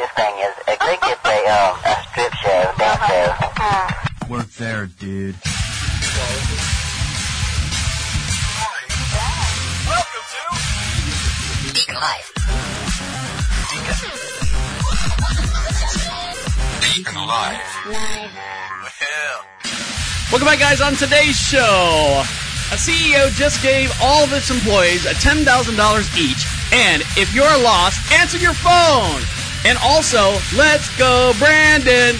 this thing is. I think it's a, um, a strip show, dance show. Work there, dude. Welcome to Deacon Live. Deacon Live. Live. Well, Welcome back, guys. On today's show, a CEO just gave all of its employees a $10,000 each. And if you're lost, answer your phone. And also, let's go, Brandon.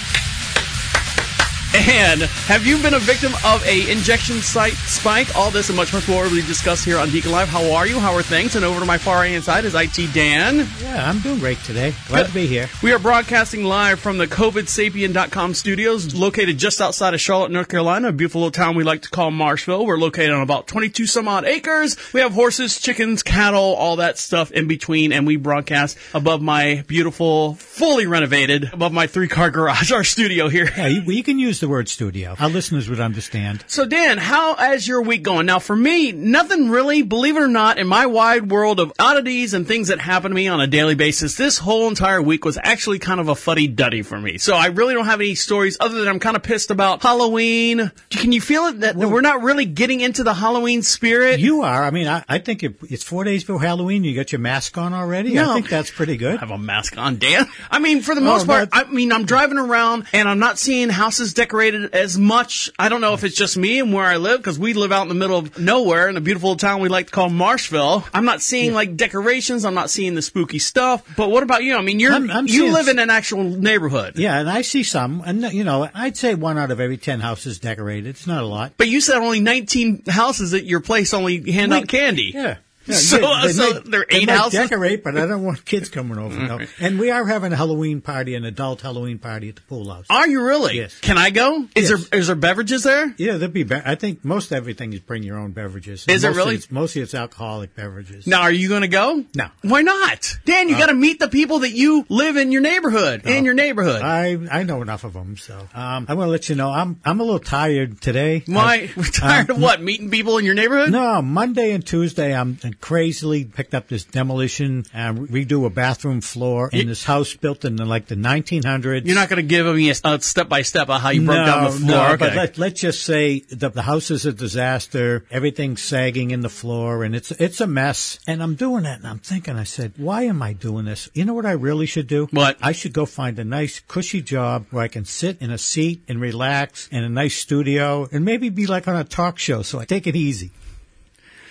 And have you been a victim of a injection site spike? All this and much, much more will be discussed here on Deacon Live. How are you? How are things? And over to my far right hand side is IT Dan. Yeah, I'm doing great today. Glad to be here. We are broadcasting live from the COVIDSapien.com studios, located just outside of Charlotte, North Carolina, a beautiful little town we like to call Marshville. We're located on about 22 some odd acres. We have horses, chickens, cattle, all that stuff in between, and we broadcast above my beautiful, fully renovated, above my three car garage, our studio here. Yeah, you, you can use the word studio. Our listeners would understand. So Dan, how is your week going? Now for me, nothing really, believe it or not, in my wide world of oddities and things that happen to me on a daily basis, this whole entire week was actually kind of a fuddy duddy for me. So I really don't have any stories other than I'm kind of pissed about Halloween. Can you feel it that Well- we're not really getting into the Halloween spirit? You are. I mean, I, I think if it's four days before Halloween. You got your mask on already. No. I think that's pretty good. have a mask on, Dan. I mean, for the oh, most no, part, I mean, I'm driving around and I'm not seeing houses decorated as much. I don't know if it's just me and where I live because we live out in the middle of nowhere in a beautiful town we like to call Marshville. I'm not seeing like decorations. I'm not seeing the spooky stuff. But what about you? I mean, you're I'm- I'm you live in an actual neighborhood. Yeah, and I see some, and you know, I'd say one out of every ten houses decorated. It's not a lot. But you said only 19 houses at your place only hand out candy. Yeah. Yeah, So- they- they so might- there are they eight might houses? Decorate, but I don't want kids coming over. No. And we are having a Halloween party, an adult Halloween party at the pool house. Are you really? Yes. Can I go? Is Yes. there is there beverages there? Yeah, there'd be. Be- I think most everything is bring your own beverages. Is it really? It's, mostly it's alcoholic beverages. Now, are you going to go? No. Why not? Dan, you got to meet the people that you live in your neighborhood, in your neighborhood. I I know enough of them, so um, I want to let you know I'm I'm a little tired today. Why? I- tired um, of what? Meeting people in your neighborhood? No, Monday and Tuesday I'm crazily picked up this demolition and redo a bathroom floor in this house built in the, like the 1900s. You're not going to give me a uh, step by step of how you broke down the floor. No, okay. but let, let's just say the, the house is a disaster. Everything's sagging in the floor, and it's it's a mess. And I'm doing that, and I'm thinking, I said, why am I doing this? You know what I really should do? What? I should go find a nice, cushy job where I can sit in a seat and relax in a nice studio, and maybe be like on a talk show. So I take it easy.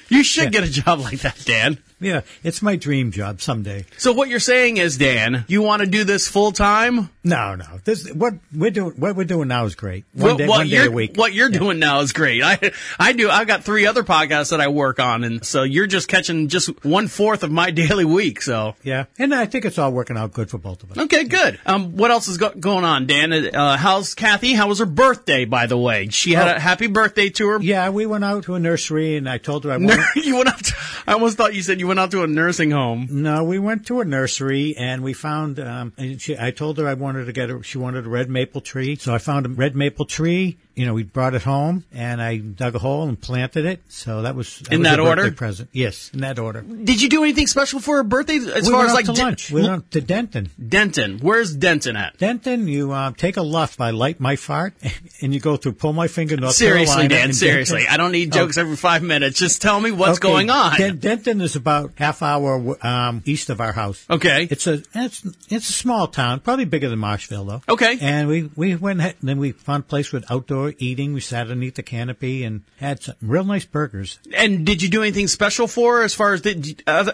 You should get a job like that, Dan. Yeah, it's my dream job someday. So what you're saying is, Dan, you want to do this full time? No, no. This what we're doing. What we're doing now is great. One day, one day a week. What you're doing now is great. I, I do. I've got three other podcasts that I work on, and so you're just catching just one fourth of my daily week. So Yeah, and I think it's all working out good for both of us. Okay, good. Um, what else is go- going on, Dan? Uh, how's Kathy? How was her birthday, by the way? She had a happy birthday to her. Oh. Yeah, we went out to a nursery, and I told her I wanted. you went out. To, I almost thought you said you went out to a nursing home. No, we went to a nursery and we found. Um, and she, I told her I wanted to get her. She wanted a red maple tree, so I found a red maple tree. You know, we brought it home and I dug a hole and planted it. So that was that In was that a order? Present, yes, in that order. Did you do anything special for her birthday? As we far as like to di- lunch. We went to Denton. Denton. Where's Denton at? Denton, you uh, take a left by Light My Fart, and you go through Pull My Finger, North seriously, Carolina. Dan. Seriously, Denton. I don't need jokes Oh. every five minutes. Just tell me what's Okay, going on. Den- Denton is about half hour um, east of our house. Okay. It's a it's it's a small town, probably bigger than Marshville though. Okay. And we we went and then we found a place with outdoor eating. We sat underneath the canopy and had some real nice burgers. And did you do anything special for her as far as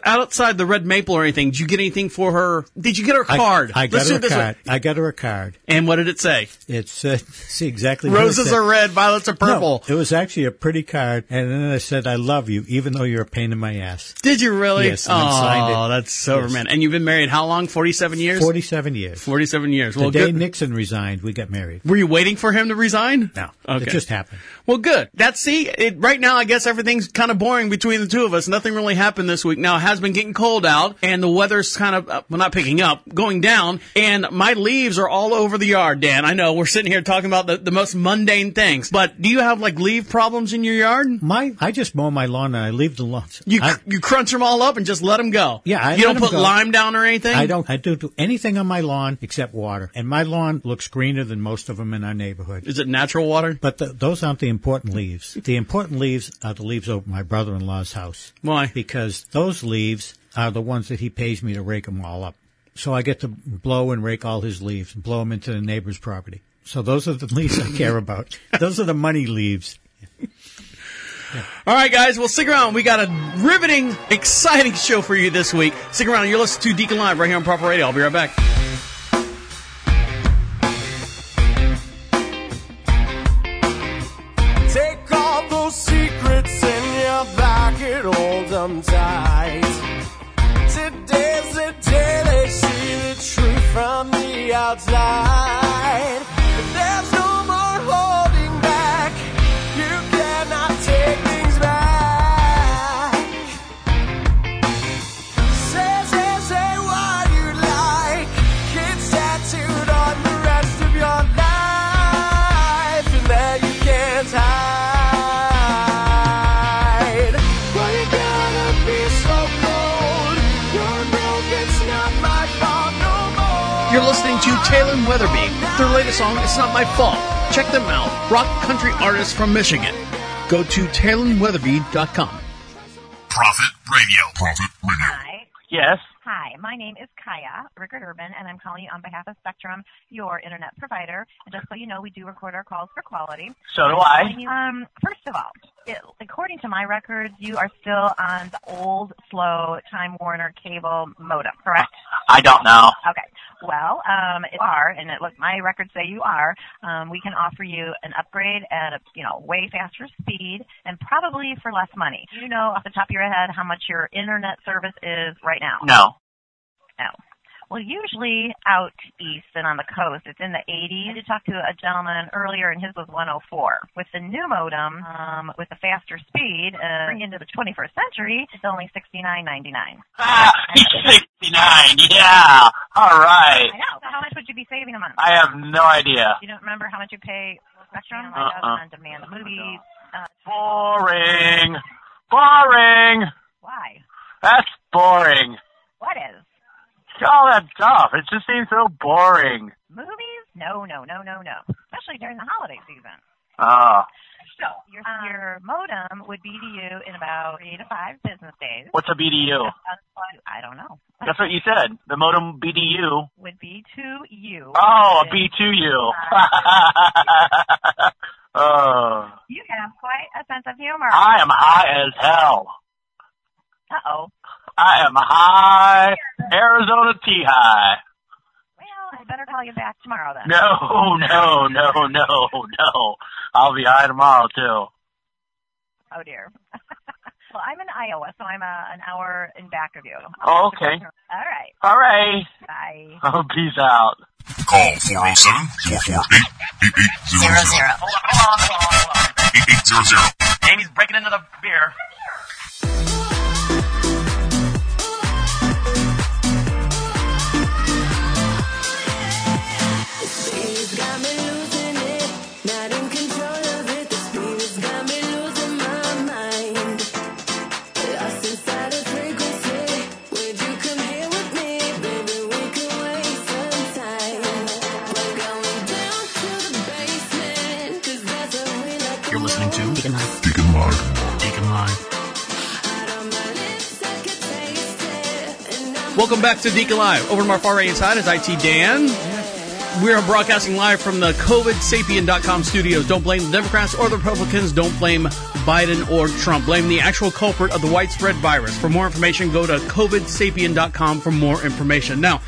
outside the red maple or anything? Did you get anything for her? Did you get her card? I, got Let's her it a this way. card. I got her a card. And what did it say? It's uh, see exactly what it Roses said. are red, violets are purple. No, it was actually a pretty card, and then I said, "I love you, even though you're a pain in my ass." Did you really? Yes, I Oh, that's so Yes. romantic. And you've been married how long? Forty-seven years. Forty-seven years. 47 years. The day good. Nixon resigned, we got married. Were you waiting for him to resign? No, Okay. it just happened. Well, good. That's see. It, right now, I guess everything's kind of boring between the two of us. Nothing really happened this week. Now it has been getting cold out, and the weather's kind of uh, well, not picking up, going down, and my leaves are all over the yard. Dan, I know we're sitting here talking about the, the most mundane things, but do you have like leaf problems in your yard? My, I just mow my lawn and I leave the lawn. You I, you crunch them all up and just let them go. Yeah, I you don't put go. lime down or anything. I don't. I don't do anything on my lawn except water, and my lawn looks greener than most of them in our neighborhood. Is it natural water? But the, those aren't the important leaves. The important leaves are the leaves over my brother-in-law's house. Why? Because those leaves are the ones that he pays me to rake them all up. So I get to blow and rake all his leaves, and blow them into the neighbor's property. So those are the leaves I care about. Those are the money leaves. All right, guys. Well, stick around. We got a riveting, exciting show for you this week. Stick around. You're listening to Deacon Live right here on Profit Radio. I'll be right back. Tight. Today's the day they see the truth from the outside. To Taylor Weatherby. Their latest song, It's Not My Fault. Check them out. Rock country artists from Michigan. Go to TaylorWeatherby.com. Profit Radio. Profit Radio. Hi. Yes. Hi, my name is Kaya Rickard Urban, and I'm calling you on behalf of Spectrum, your internet provider. And just so you know, we do record our calls for quality. So do I. Um, first of all, it, according to my records, you are still on the old, slow Time Warner cable modem, correct? I don't know. Okay. Well, um, if you are, and it look, my records say you are. Um, we can offer you an upgrade at a you know way faster speed and probably for less money. Do you know off the top of your head how much your internet service is right now? No. No. Well, usually out east and on the coast, it's in the 80s. I did talk to a gentleman earlier, and his was 104. With the new modem, um, with the faster speed, uh, bring into the 21st century, it's only 69.99. Ah, 69. Yeah. All right. I know. So how much would you be saving a month? I have no idea. You don't remember how much you pay for Spectrum? Uh-uh. on demand movies. Uh, Boring. Boring. why? That's boring. What is? All that stuff. It just seems so boring. Movies? No, no, no, no, no. Especially during the holiday season. Oh. So your your modem would be to you in about three to five business days. What's a BDU? I don't know. That's what you said. The modem BDU. Would be to you. Oh, a B2U. oh. You have quite a sense of humor. I am high as hell. Uh oh. I am high. Arizona Tea high. Well, I better call you back tomorrow then. No, no, no, no, no. I'll be high tomorrow too. Oh dear. well, I'm in Iowa, so I'm uh, an hour in back of you. Oh, okay. All right. All right. Bye. Oh, peace out. Call 407 448 8800. Hold on, hold on, hold on, hold on. 8800. Amy's breaking into the beer. Welcome back to Deacon Live. Over to my far right hand side is IT Dan. We are broadcasting live from the COVIDSapien.com studios. Don't blame the Democrats or the Republicans. Don't blame Biden or Trump. Blame the actual culprit of the widespread virus. For more information, go to COVIDSapien.com for more information. Now,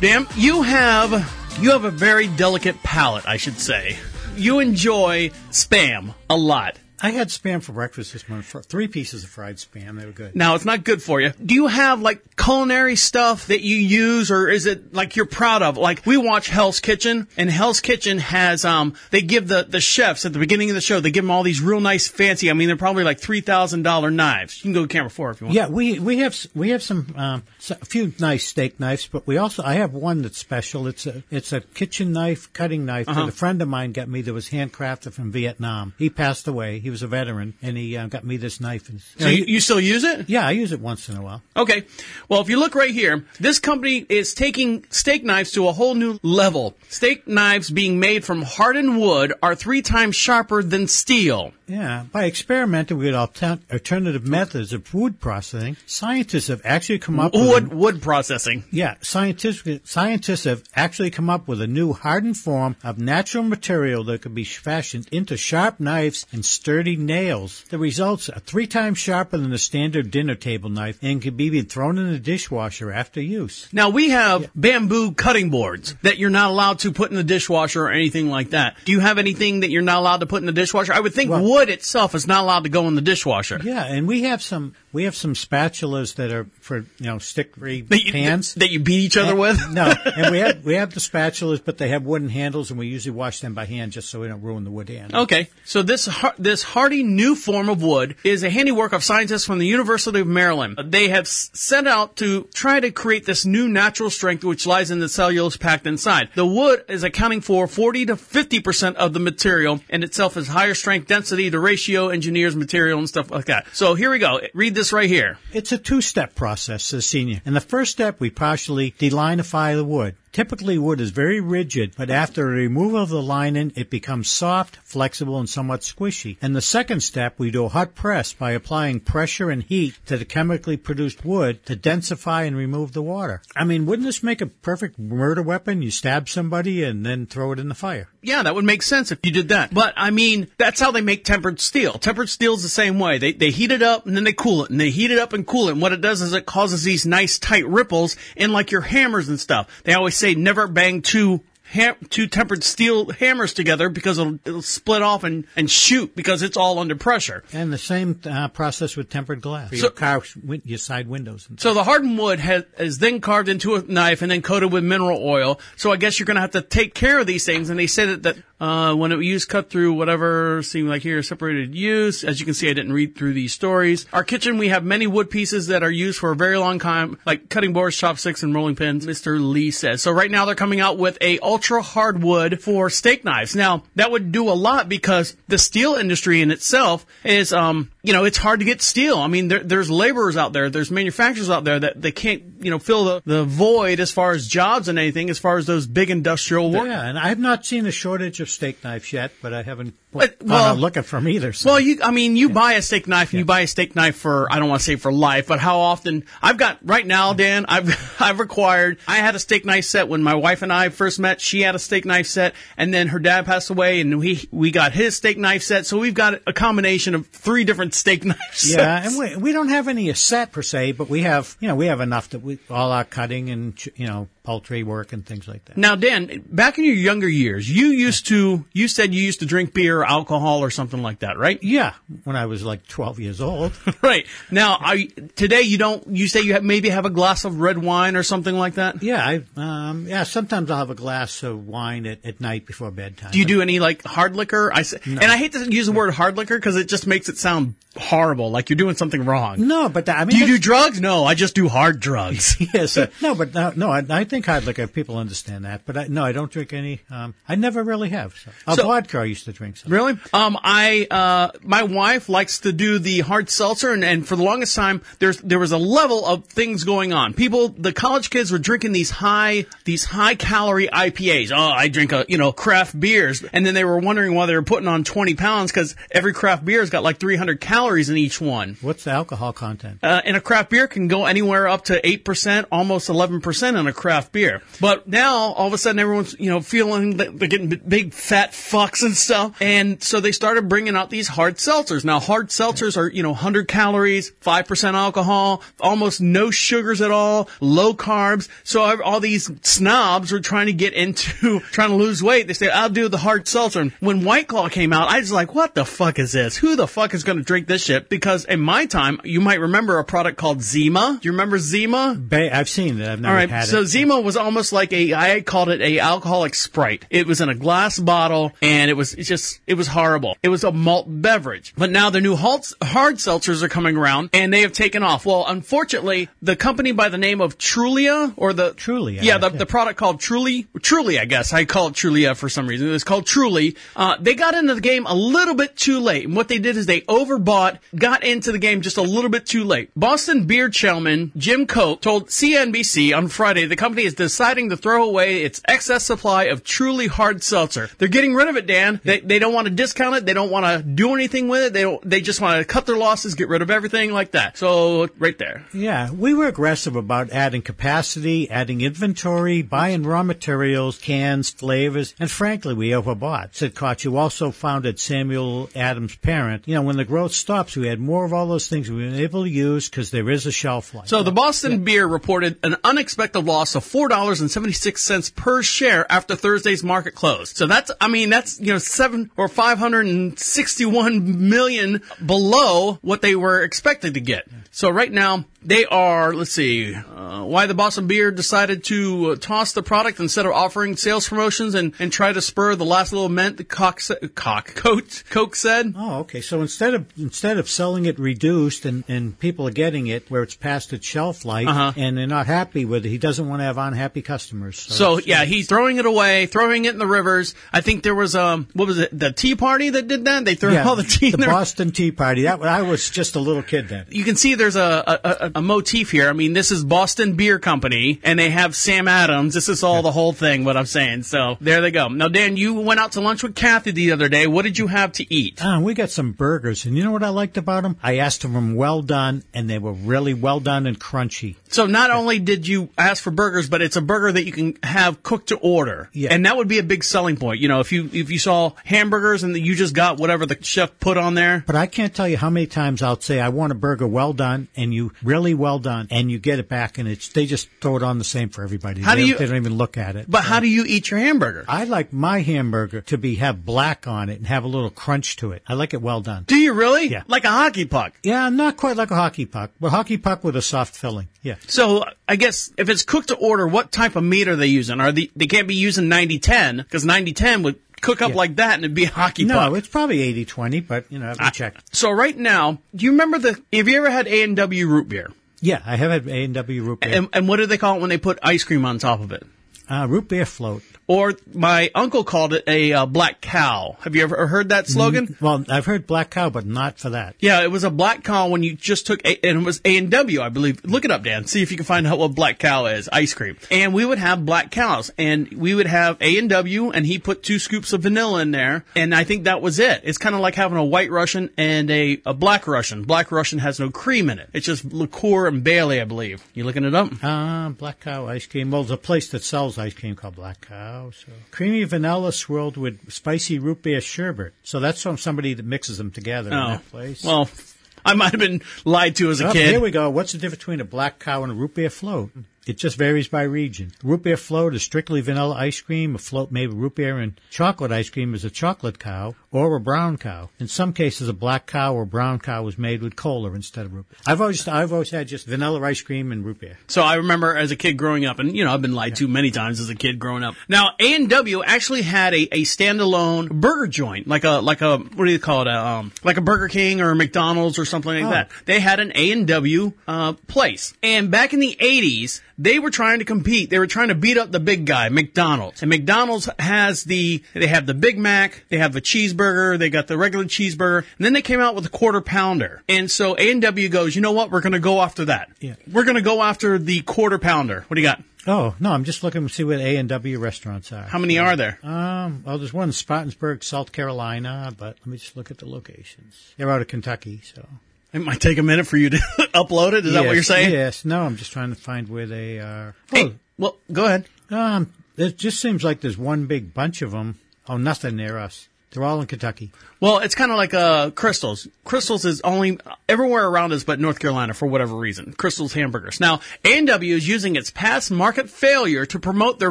Dan, you have you have a very delicate palate, I should say. You enjoy spam a lot. I had spam for breakfast this morning. Three pieces of fried spam. They were good. Now it's not good for you. Do you have like culinary stuff that you use, or is it like you're proud of? Like we watch Hell's Kitchen, and Hell's Kitchen has um they give the the chefs at the beginning of the show they give them all these real nice fancy. I mean they're probably like three thousand dollar knives. You can go to camera four if you want. Yeah, we we have we have some um, a few nice steak knives, but we also I have one that's special. It's a it's a kitchen knife, cutting knife Uh-huh. that a friend of mine got me that was handcrafted from Vietnam. He passed away. He was a veteran, and he uh, got me this knife. And, So you, you still use it? yeah, I use it once in a while. Okay. Well, if you look right here, this company is taking steak knives to a whole new level. Steak knives being made from hardened wood are three times sharper than steel. Yeah, by experimenting with alternative methods of wood processing, scientists have actually come up with Wood wood processing. Yeah, scientists scientists have actually come up with a new hardened form of natural material that could be fashioned into sharp knives and sturdy nails. The results are three times sharper than the standard dinner table knife and can be even thrown in the dishwasher after use. Now we have bamboo cutting boards that you're not allowed to put in the dishwasher or anything like that. Do you have anything that you're not allowed to put in the dishwasher? I would think Well- wood itself is not allowed to go in the dishwasher. Yeah, and we have some we have some spatulas that are for you know stick free That you, pans. that you beat each other And- with? no, and we have we have the spatulas, but they have wooden handles, and we usually wash them by hand just so we don't ruin the wood handle. Okay, so this this hardy new form of wood is a handiwork of scientists from the University of Maryland. They have set out to try to create this new natural strength which lies in the cellulose packed inside. The wood is accounting for 40 to 50 percent of the material, and itself is higher strength density The ratio engineers material and stuff like that. So here we go. Read this right here. It's a two-step process, says Senior. In the first step, we partially delignify the wood. Typically, wood is very rigid, but after a removal of the lignin, it becomes soft, flexible, and somewhat squishy. In the second step, we do a hot press by applying pressure and heat to the chemically produced wood to densify and remove the water. I mean, wouldn't this make a perfect murder weapon? You stab somebody and then throw it in the fire. Yeah, that would make sense if you did that. But I mean, that's how they make tempered steel. Tempered steel's the same way. They they heat it up and then they cool it, and they heat it up and cool it. And what it does is it causes these nice tight ripples in like your hammers and stuff. They always say never bang two ham- two tempered steel hammers together because it'll, it'll split off and, and shoot because it's all under pressure. And the same uh, process with tempered glass for So- your car, your side windows. And So the hardened wood has, is then carved into a knife and then coated with mineral oil. So I guess you're going to have to take care of these things. And they said that, that uh, when it was used cut through whatever seemed like here separated use. As you can see, I didn't read through these stories. Our kitchen, we have many wood pieces that are used for a very long time, like cutting boards, chopsticks, and rolling pins. Mr. Lee says. So right now they're coming out with a ultra hard wood for steak knives. Now that would do a lot because the steel industry in itself is, um, you know, it's hard to get steel. I mean, there, there's laborers out there, there's manufacturers out there that they can't, you know, fill the, the void as far as jobs and anything, as far as those big industrial work. Yeah, and I've not seen a shortage of steak knives yet, but I haven't But, gone well- out looking for them either. So. Well, you, I mean, you buy a steak knife and you buy a steak knife for, I don't want to say for life, but how often, I've got, right now, mm. Dan, I've, I've required, I had a steak knife set when my wife and I first met, she had a steak knife set, and then her dad passed away and we, we got his steak knife set, so we've got a combination of three different steak knives. yeah, and we, we don't have any set per se, but we have, you know, we have enough that we, all our cutting and, you know, poultry work and things like that. Now, Dan, back in your younger years, you used to, you said you used to drink beer or alcohol or something like that, right? Yeah, when I was like 12 years old. Right. Now, I, today you don't, you say you have, maybe have a glass of red wine or something like that? yeah, I, um, yeah, sometimes I'll have a glass of wine at, at night before bedtime. Do you do any like hard liquor? I say, and I hate to use the word hard liquor because it just makes it sound horrible, like you're doing something wrong. No, but I mean, Do you do drugs? No, I just do hard drugs. yes, uh, no, but no, no I, I think hard liquor. People understand that, but I, no, I don't drink any. Um, I never really have. So. Uh, So- vodka, I used to drink. Some. Really? Um, I, uh, my wife likes to do the hard seltzer, and, and for the longest time, there's there was a level of things going on. People, the college kids were drinking these high these high calorie IPAs. Oh, I drink a you know craft beers, and then they were wondering why they were putting on 20 pounds because every craft beer's got like 300 calories in each one. What's the alcohol content? Uh, and a craft beer can go anywhere up to 8%, almost 11% in a craft craft beer. But now all of a sudden everyone's you know feeling that they're getting big fat fucks and stuff, and so they started bringing out these hard seltzers. Now hard seltzers are you know 100 calories, five percent alcohol, almost no sugars at all, low carbs. So all these snobs were trying to get into trying to lose weight. They say I'll do the hard seltzer. And when White Claw came out, I was like, what the fuck is this? Who the fuck is going to drink this shit? Because in my time, you might remember a product called Zima. Do you remember Zima? I've seen that. I've never All right, had so it. Zima was almost like a, I called it a alcoholic Sprite. It was in a glass bottle, and it was it's just, it was horrible. It was a malt beverage. But now the new halt, hard seltzers are coming around, and they have taken off. Well, unfortunately, the company by the name of Trulia, or the Trulia, yeah, the, yeah. the product called Truly, Truly, I guess I call it Trulia for some reason. It was called Truly. Uh, they got into the game a little bit too late, and what they did is they overbought, got into the game just a little bit too late. Boston beer chairman Jim Koch told CNBC on Friday the company is deciding to throw away its excess supply of Truly hard seltzer. They're getting rid of it, Dan. They, they don't want to discount it. They don't want to do anything with it. They don't, they just want to cut their losses, get rid of everything like that. So right there. Yeah, we were aggressive about adding capacity, adding inventory, buying raw materials, cans, flavors, and frankly, we overbought. Said Koch, who also founded Samuel Adams' parent. You know, when the growth stops, we had more of all those things we were able to use because there is a shelf life. So the Boston Beer reported an unexpected loss of four dollars and seventy six cents per share after Thursday's market close. So that's, I mean, that's you know seven or five hundred and sixty one million below what they were expected to get. So right now they are. Let's see uh, why the Boston Beer decided to uh, toss the product instead of offering sales promotions and, and try to spur the last little mint. The cock, cock, Coke, Coke said. Oh, okay. So instead of instead of selling it reduced and, and people are getting it where it's past its shelf life Uh-huh. and they're not happy with it, he doesn't want to have unhappy customers. So, So yeah, he's throwing it away, throwing it in the rivers. I think there was um, what was it? The Tea Party that did that. They threw yeah, all the tea in the. Boston Tea Party. That I was just a little kid then. You can see there's a, a, a, a motif here. I mean, this is Boston Beer Company, and they have Sam Adams. This is all the whole thing. What I'm saying. So there they go. Now, Dan, you went out to lunch with Kathy the other day. What did you have to eat? Ah, we got some burgers, and you know what I liked about them? I asked them them well done, and they were really well done and crunchy. So not only did you ask for burgers, but it's a burger that you can have cooked to order, Yeah. and that would be a big selling point. You know, if you if you saw hamburgers and you just got whatever the chef put on there. But I can't tell you how many times I'll say I want a burger well done, and you really well done, and you get it back, and it's they just throw it on the same for everybody. How they, do you- They don't even look at it. But how do you eat your hamburger? I like my hamburger to be have black on it and have a little crunch to it. I like it well done. Do you really? Yeah. Like a hockey puck. Yeah, not quite like a hockey puck, but hockey puck with a soft filling. Yeah. So I guess if it's cooked to order, what type of meat are they using? Are they they can't be using 90-10 because 90-10 would cook up Yeah. like that and it'd be a hockey No, puck. it's probably 80-20, but you know, have to check. So right now, do you remember the? Have you ever had A and W root beer? Yeah, I have had A and W root beer. And, and what do they call it when they put ice cream on top of it? Uh, root beer float. Or my uncle called it a uh, black cow. Have you ever heard that slogan? Well, I've heard black cow, but not for that. Yeah, it was a black cow when you just took a, and it was A and W, I believe. Look it up, Dan. See if you can find out what black cow is. Ice cream. And we would have black cows, and we would have A and W, and he put two scoops of vanilla in there, and I think that was it. It's kind of like having a white Russian and a, a black Russian. Black Russian has no cream in it. It's just liqueur and Bailey, I believe. You looking it up? Uh, black cow ice cream. Well, there's a place that sells ice cream called Black Cow. So creamy vanilla swirled with spicy root beer sherbet. So that's from somebody that mixes them together in Oh, that place. well, I might have been lied to as a Oh, kid. Here we go. What's the difference between a black cow and a root beer float? It just varies by region. Root beer float is strictly vanilla ice cream. A float made with root beer and chocolate ice cream is a chocolate cow or a brown cow. In some cases, a black cow or brown cow was made with cola instead of root beer. I've always, I've always had just vanilla ice cream and root beer. So I remember as a kid growing up, and you know I've been lied to many times as a kid growing up. Now A and W actually had a, a standalone burger joint, like a like a what do you call it, a, um, like a Burger King or a McDonald's or something like Oh. that. They had an A and W uh, place, and back in the '80s, they were trying to compete. They were trying to beat up the big guy, McDonald's. And McDonald's has the they have the Big Mac, they have the cheeseburger, they got the regular cheeseburger, and then they came out with a quarter pounder. And so A and W goes, you know what? We're going to go after that. Yeah. We're going to go after the quarter pounder. What do you got? Oh no, I'm just looking to see what A and W restaurants are. How many are there? Um, well, there's one in Spartansburg, South Carolina, but let me just look at the locations. They're out of Kentucky, so. It might take a minute for you to upload it. Is that what you're saying? Yes. No, I'm just trying to find where they are. Oh, Hey, Well, go ahead. Um, it just seems like there's one big bunch of them. Oh, nothing near us. They're all in Kentucky. Well, it's kind of like uh, Krystals. Krystals is only everywhere around us but North Carolina for whatever reason. Krystals hamburgers. Now, A&W is using its past market failure to promote their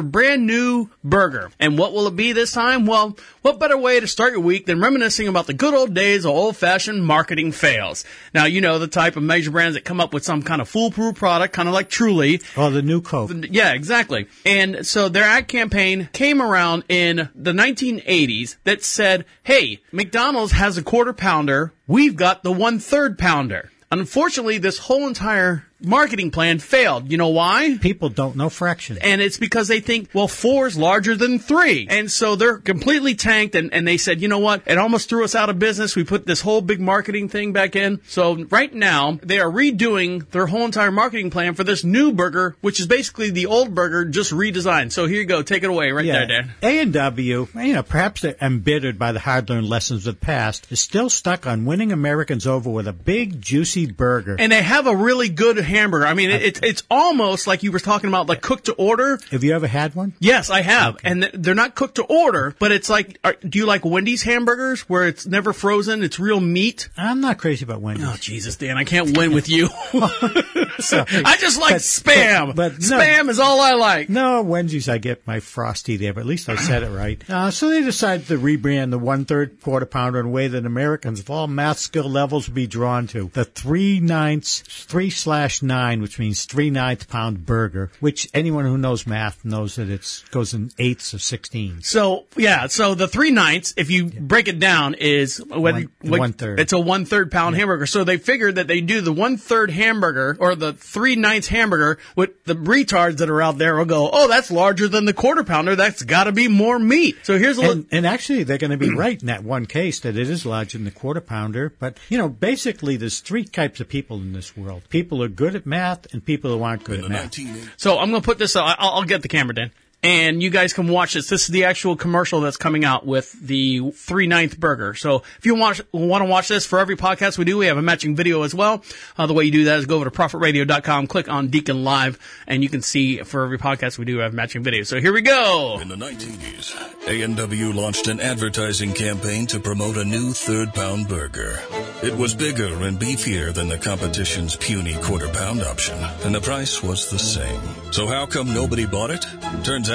brand new burger. And what will it be this time? Well, what better way to start your week than reminiscing about the good old days of old-fashioned marketing fails? Now, you know the type of major brands that come up with some kind of foolproof product, kind of like Truly, Oh, the new Coke. yeah, exactly. And so their ad campaign came around in the 1980s that said, hey, McDonald's has a quarter pounder. We've got the one third pounder. Unfortunately, this whole entire marketing plan failed. You know why? People don't know fractions. And it's because they think, well, four is larger than three. And so they're completely tanked and, and they said, you know what? It almost threw us out of business. We put this whole big marketing thing back in. So right now they are redoing their whole entire marketing plan for this new burger, which is basically the old burger just redesigned. So here you go. Take it away right there, Dan. A and W, you know, perhaps they're embittered by the hard-learned lessons of the past, is still stuck on winning Americans over with a big, juicy burger. And they have a really good hamburger. I mean, it, it's it's almost like you were talking about, like cooked to order. Have you ever had one? Yes, I have, and th- they're not cooked to order, but it's like, are, do you like Wendy's hamburgers where it's never frozen? It's real meat. I'm not crazy about Wendy's. Oh Jesus, Dan, I can't win with you. I just like But- spam. but- but no. spam is all I like. No, Wendy's, I get my frosty there, but at least I said it right. Uh, so they decided to rebrand the one-third quarter pounder in a way that Americans of all math skill levels would be drawn to. The three ninths, three slash nine, which means three ninth pound burger, which anyone who knows math knows that it goes in eighths of sixteens. So yeah, so the three ninths, if you break it down, is whether One- what- one-third. It's a one third pound hamburger. So they figured that they do the one third hamburger or the three ninths hamburger. With the retards that are out there will go, oh, that's larger than the quarter pounder. That's got to be more meat. So here's a And, look. and actually, they're going to be right in that one case that it is larger than the quarter pounder. But, you know, basically, there's three types of people in this world. People are good at math and people who aren't good In at math. 1980s. So I'm going to put this. I'll, I'll get the camera, Dan. And you guys can watch this. This is the actual commercial that's coming out with the three ninth burger. So if you want want to watch this for every podcast we do, we have a matching video as well. Uh, the way you do that is go over to profitradio.com, click on Deacon Live, and you can see for every podcast we do have matching videos. So here we go. In the 1980s, A&W launched an advertising campaign to promote a new third pound burger. It was bigger and beefier than the competition's puny quarter pound option, and the price was the same. So how come nobody bought it? Turns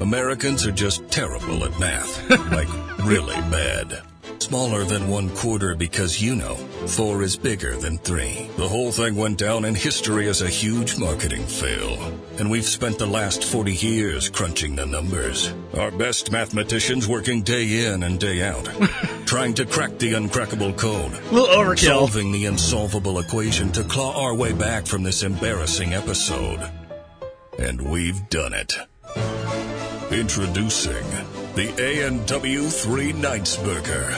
Americans are just terrible at math. like, really bad. Smaller than one quarter because you know, four is bigger than three. The whole thing went down in history as a huge marketing fail. And we've spent the last 40 years crunching the numbers. Our best mathematicians working day in and day out, trying to crack the uncrackable code. A little overkill. Solving the insolvable equation to claw our way back from this embarrassing episode. And we've done it. Introducing the A&W Three Ninths Burger.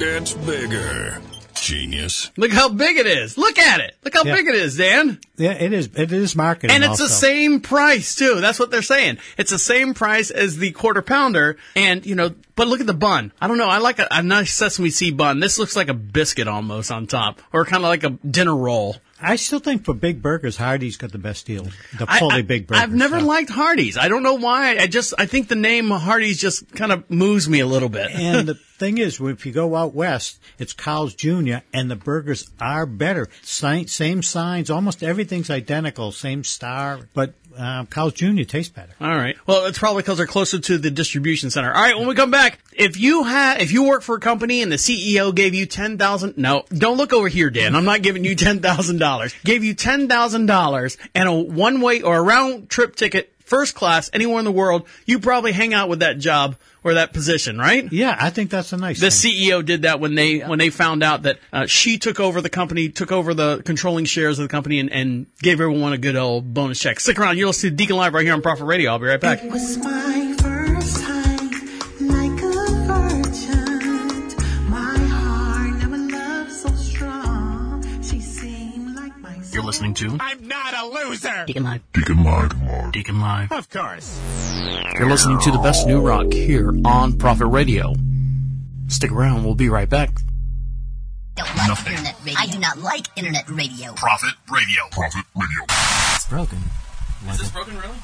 It's bigger. Genius. Look how big it is. Look at it. Look how Yeah. big it is, Dan. Yeah, it is. It is marketing. And it's also. the same price too. That's what they're saying. It's the same price as the quarter pounder. And you know, but look at the bun. I don't know. I like a, a nice sesame seed bun. This looks like a biscuit almost on top, or kind of like a dinner roll. I still think for big burgers, Hardee's got the best deal. The I- fully I, big burgers. I've never so. liked Hardee's. I don't know why. I just I think the name Hardee's just kind of moves me a little bit. and the thing is, if you go out west, it's Carl's Jr. and the burgers are better. Same, same signs, almost everything's identical, same star, but um, Carl's Jr. tastes better. All right. Well, it's probably because they're closer to the distribution center. All right. When we come back, if you have, if you work for a company and the CEO gave you ten thousand, no, don't look over here, Dan. I'm not giving you ten thousand dollars. Gave you ten thousand dollars and a one way or a round trip ticket, first class, anywhere in the world, you probably hang out with that job or that position, right? Yeah, I think that's a nice The thing. CEO did that when they when they found out that uh, she took over the company, took over the controlling shares of the company, and, and gave everyone a good old bonus check. Stick around, you're listening to Deacon Live right here on Profit Radio. I'll be right back. Listening to I'm not a loser. Deacon Live. Deacon Live. Deacon Live. Of course. You're listening to the best new rock here on Profit Radio. Stick around, we'll be right back. don't like Nothing. internet radio. I do not like internet radio. Profit Radio. Profit Radio. It's broken. Is this broken, really?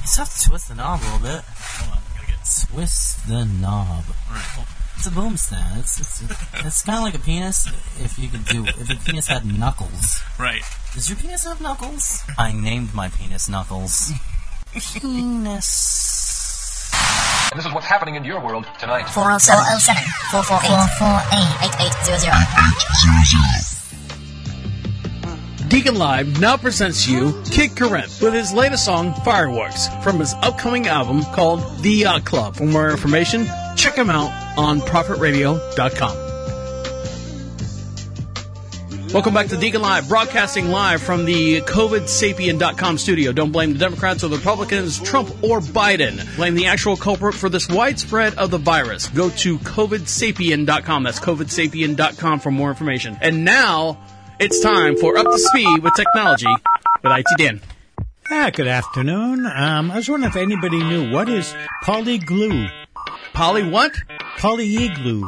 Just have to twist the knob a little bit. Hold on. Gotta get Twist the knob. It's a boom stand. It's it's, it's kind of like a penis. If you could do, if a penis had knuckles. Right. Does your penis have knuckles? I named my penis Knuckles. penis. And this is what's happening in your world tonight. 407 448 Deacon Live now presents you Kid Corinth with his latest song, Fireworks, from his upcoming album called The Yacht Club. For more information, check him out on ProfitRadio.com. Welcome back to Deacon Live, broadcasting live from the COVIDSapien.com studio. Don't blame the Democrats or the Republicans, Trump or Biden. Blame the actual culprit for this widespread of the virus. Go to COVIDSapien.com. That's COVIDSapien.com for more information. And now, it's time for Up to Speed with Technology with IT Dan. Ah, good afternoon. Um, I was wondering if anybody knew what is polyglue. Poly what? Polyiglue.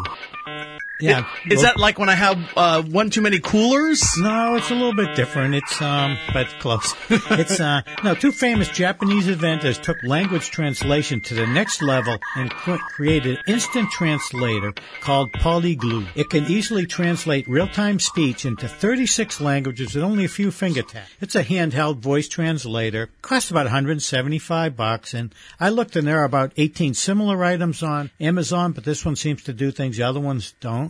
Yeah. Is that like when I have uh, one too many coolers? No, it's a little bit different. It's um, but close. it's uh, no. Two famous Japanese inventors took language translation to the next level and cr- created an instant translator called Polyglue. It can easily translate real-time speech into 36 languages with only a few finger taps. It's a handheld voice translator. Costs about 175 bucks, and I looked and there are about 18 similar items on Amazon, but this one seems to do things the other ones don't.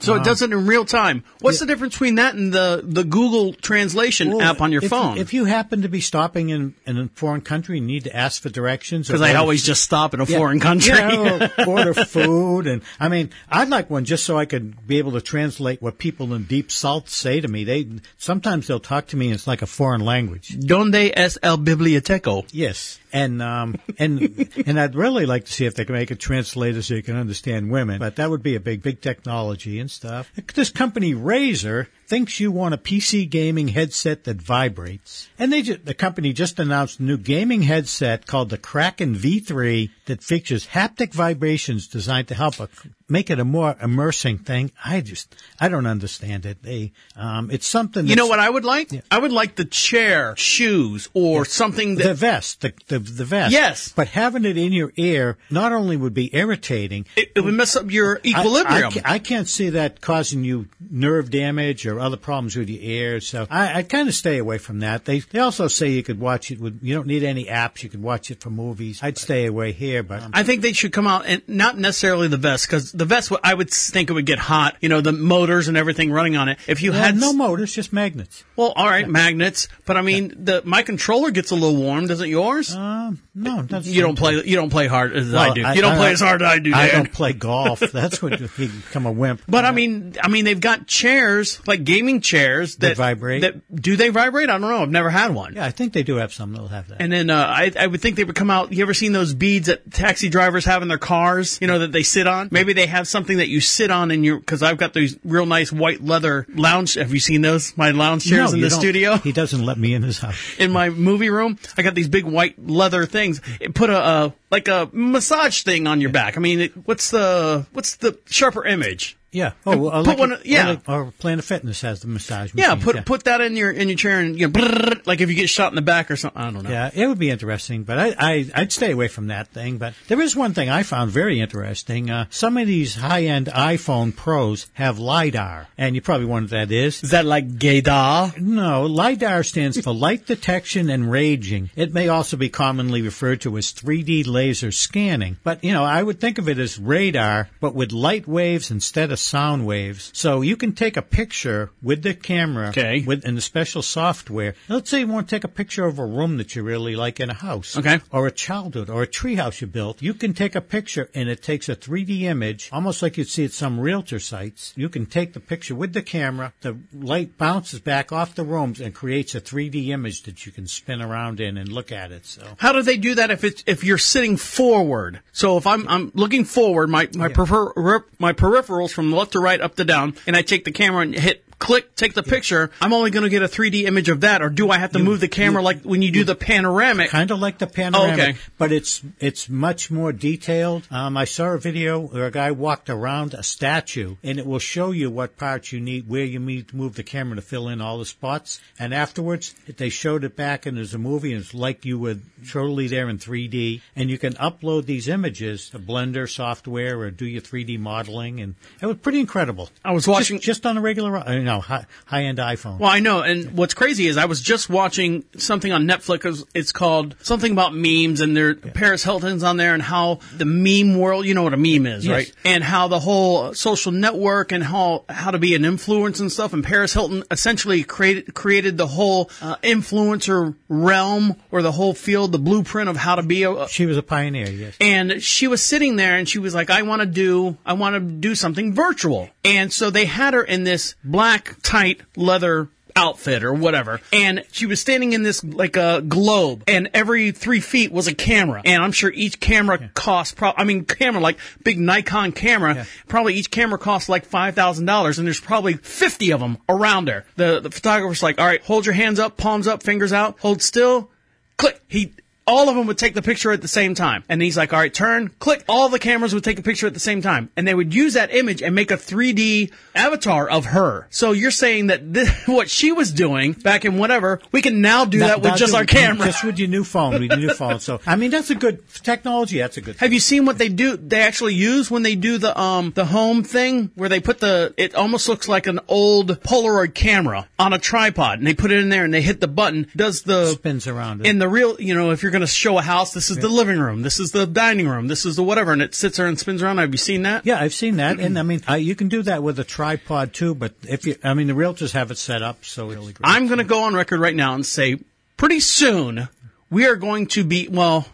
So it Um, does it in real time. What's the difference between that and the, the Google translation Well, app on your if, phone? If you happen to be stopping in, in a foreign country and need to ask for directions, Because I always just stop in a Yeah, foreign country. yeah, or order food, and I mean, I'd like one just so I could be able to translate what people in deep south say to me. They sometimes they'll talk to me, and it's like a foreign language. Donde es el biblioteco? Yes, and um, and and I'd really like to see if they can make a translator so you can understand women. But that would be a big, big technology and stuff. This company Razer thinks you want a PC gaming headset that vibrates, and they ju- the company just announced a new gaming headset called the Kraken V3 that features haptic vibrations designed to help a, make it a more immersing thing. I just I don't understand it. They um, it's something. You know what I would like? I would like the chair, shoes, or something that the vest, the, the the vest. Yes. but having it in your ear not only would be irritating, it, it would mess up your I- I, equilibrium. I, can't see that causing you nerve damage or other problems with your ears. So I, I kind of stay away from that. They they also say you could watch it with you don't need any apps. You could watch it for movies. I'd stay away here, but I think they should come out and not necessarily the vest because the vest I would think it would get hot. You know the motors and everything running on it. If you Yeah, had no motors, just magnets. well, all right, magnets. But I mean, the my controller gets a little warm. Doesn't yours? Um, no, that's you don't play. You don't play hard as I Well, do. you don't play as hard as I do. I don't play golf. That's what you become a wimp. But I mean, I mean, they've got chairs like gaming chairs that, That vibrate? That do they vibrate? I don't know. I've never had one. Yeah, I think they do have some that'll have that. And then uh, I, I would think they would come out. You ever seen those beads that taxi drivers have in their cars? You know that they sit on. Maybe they have something that you sit on in your. Because I've got these real nice white leather lounge. Have you seen those? My lounge chairs No, in the studio. He doesn't let me in his house. In my movie room, I got these big white leather things. It put a uh, like a massage thing on your back. I mean, it, what's the what's the sharper image? Yeah. Oh, well, put like one- a- yeah. Or, like- Planet Fitness has the massage. Yeah, machines, put put that in your in your chair and you know, like if you get shot in the back or something. I don't know. Yeah, it would be interesting, but I, I I'd stay away from that thing. But there is one thing I found very interesting. Uh, some of these high end iPhone Pros have lidar, and you probably wonder what that is. Is that like gaydar? No, lidar stands for light detection and ranging. It may also be commonly referred to as 3D laser scanning. But you know, I would think of it as radar, but with light waves instead of sound waves. So you can take a picture with the camera, Okay. with in the special software. Let's say you want to take a picture of a room that you really like in a house, Okay. or a childhood, or a treehouse you built. You can take a picture, and it takes a 3D image, almost like you'd see at some realtor sites. You can take the picture with the camera. The light bounces back off the rooms and creates a 3D image that you can spin around in and look at it. So. How do they do that if it's if you're sitting forward? So if I'm I'm looking forward, my my prefer, my peripherals from left to right, up to down, and I take the camera and hit click, take the picture, I'm only going to get a 3D image of that, or do I have to move the camera like when you do the panoramic? Kind of like the panoramic, Oh, okay. but it's it's much more detailed. Um, I saw a video where a guy walked around a statue, and it will show you what parts you need, where you need to move the camera to fill in all the spots. And afterwards, they showed it back, and there's a movie, and it's like you were totally there in 3D. And you can upload these images to Blender software or do your 3D modeling, and it was pretty incredible. I was watching just, just on a regular, uh, you know, high, high-end iPhone. Well, I know, and what's crazy is I was just watching something on Netflix. It's called something about memes, and there Paris Hilton's on there, and how the meme world. You know what a meme is, Yes. right? And how the whole social network and how how to be an influence and stuff. And Paris Hilton essentially created created the whole uh, influencer realm or the whole field, the blueprint of how to be a. She was a pioneer, yes. And she was sitting there and she was like, I want to do, I want to do something virtual. And so they had her in this black tight leather outfit or whatever. And she was standing in this like a globe and every three feet was a camera. And I'm sure each camera cost, pro- I mean, camera, like big Nikon camera, probably each camera costs like $5,000 and there's probably 50 of them around her. The, the photographer's like, all right, hold your hands up, palms up, fingers out, hold still, click. He all of them would take the picture at the same time. And he's like, all right, turn, click. All the cameras would take a picture at the same time. And they would use that image and make a 3D avatar of her. So you're saying that this, what she was doing back in whatever, we can now do that, with just our camera. Just with your new phone, with your new phone. So, I mean, that's a good technology. That's a good. Have you seen what they do? They actually use when they do the um the home thing where they put the it almost looks like an old Polaroid camera on a tripod and they put it in there and they hit the button. Does the spins around it. in the real you know if you're going to show a house, this is the living room, this is the dining room, this is the whatever, and it sits there and spins around. Have you seen that? Yeah, I've seen that, and I mean, uh, you can do that with a tripod too. But if you, I mean, the realtors have it set up, so it's I'm going to go on record right now and say pretty soon we are going to be, well,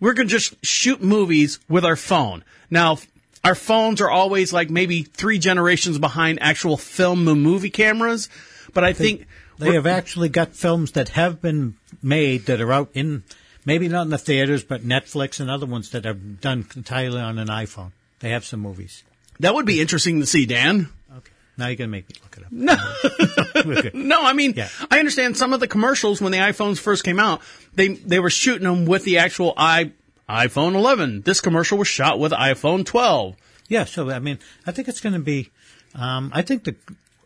we're going to just shoot movies with our phone. Now, our phones are always like maybe three generations behind actual film and movie cameras, but I think they have actually got films that have been made that are out in maybe not in the theaters, but Netflix and other ones that are done entirely on an iPhone. They have some movies. that would be interesting to see, Dan. Okay. Now you're gonna make me look it up. No, no. I mean, Yeah. I understand some of the commercials when the iPhones first came out. They they were shooting them with the actual i iPhone 11. This commercial was shot with iPhone 12. Yeah, so I mean, I think it's going to be. Um, I think the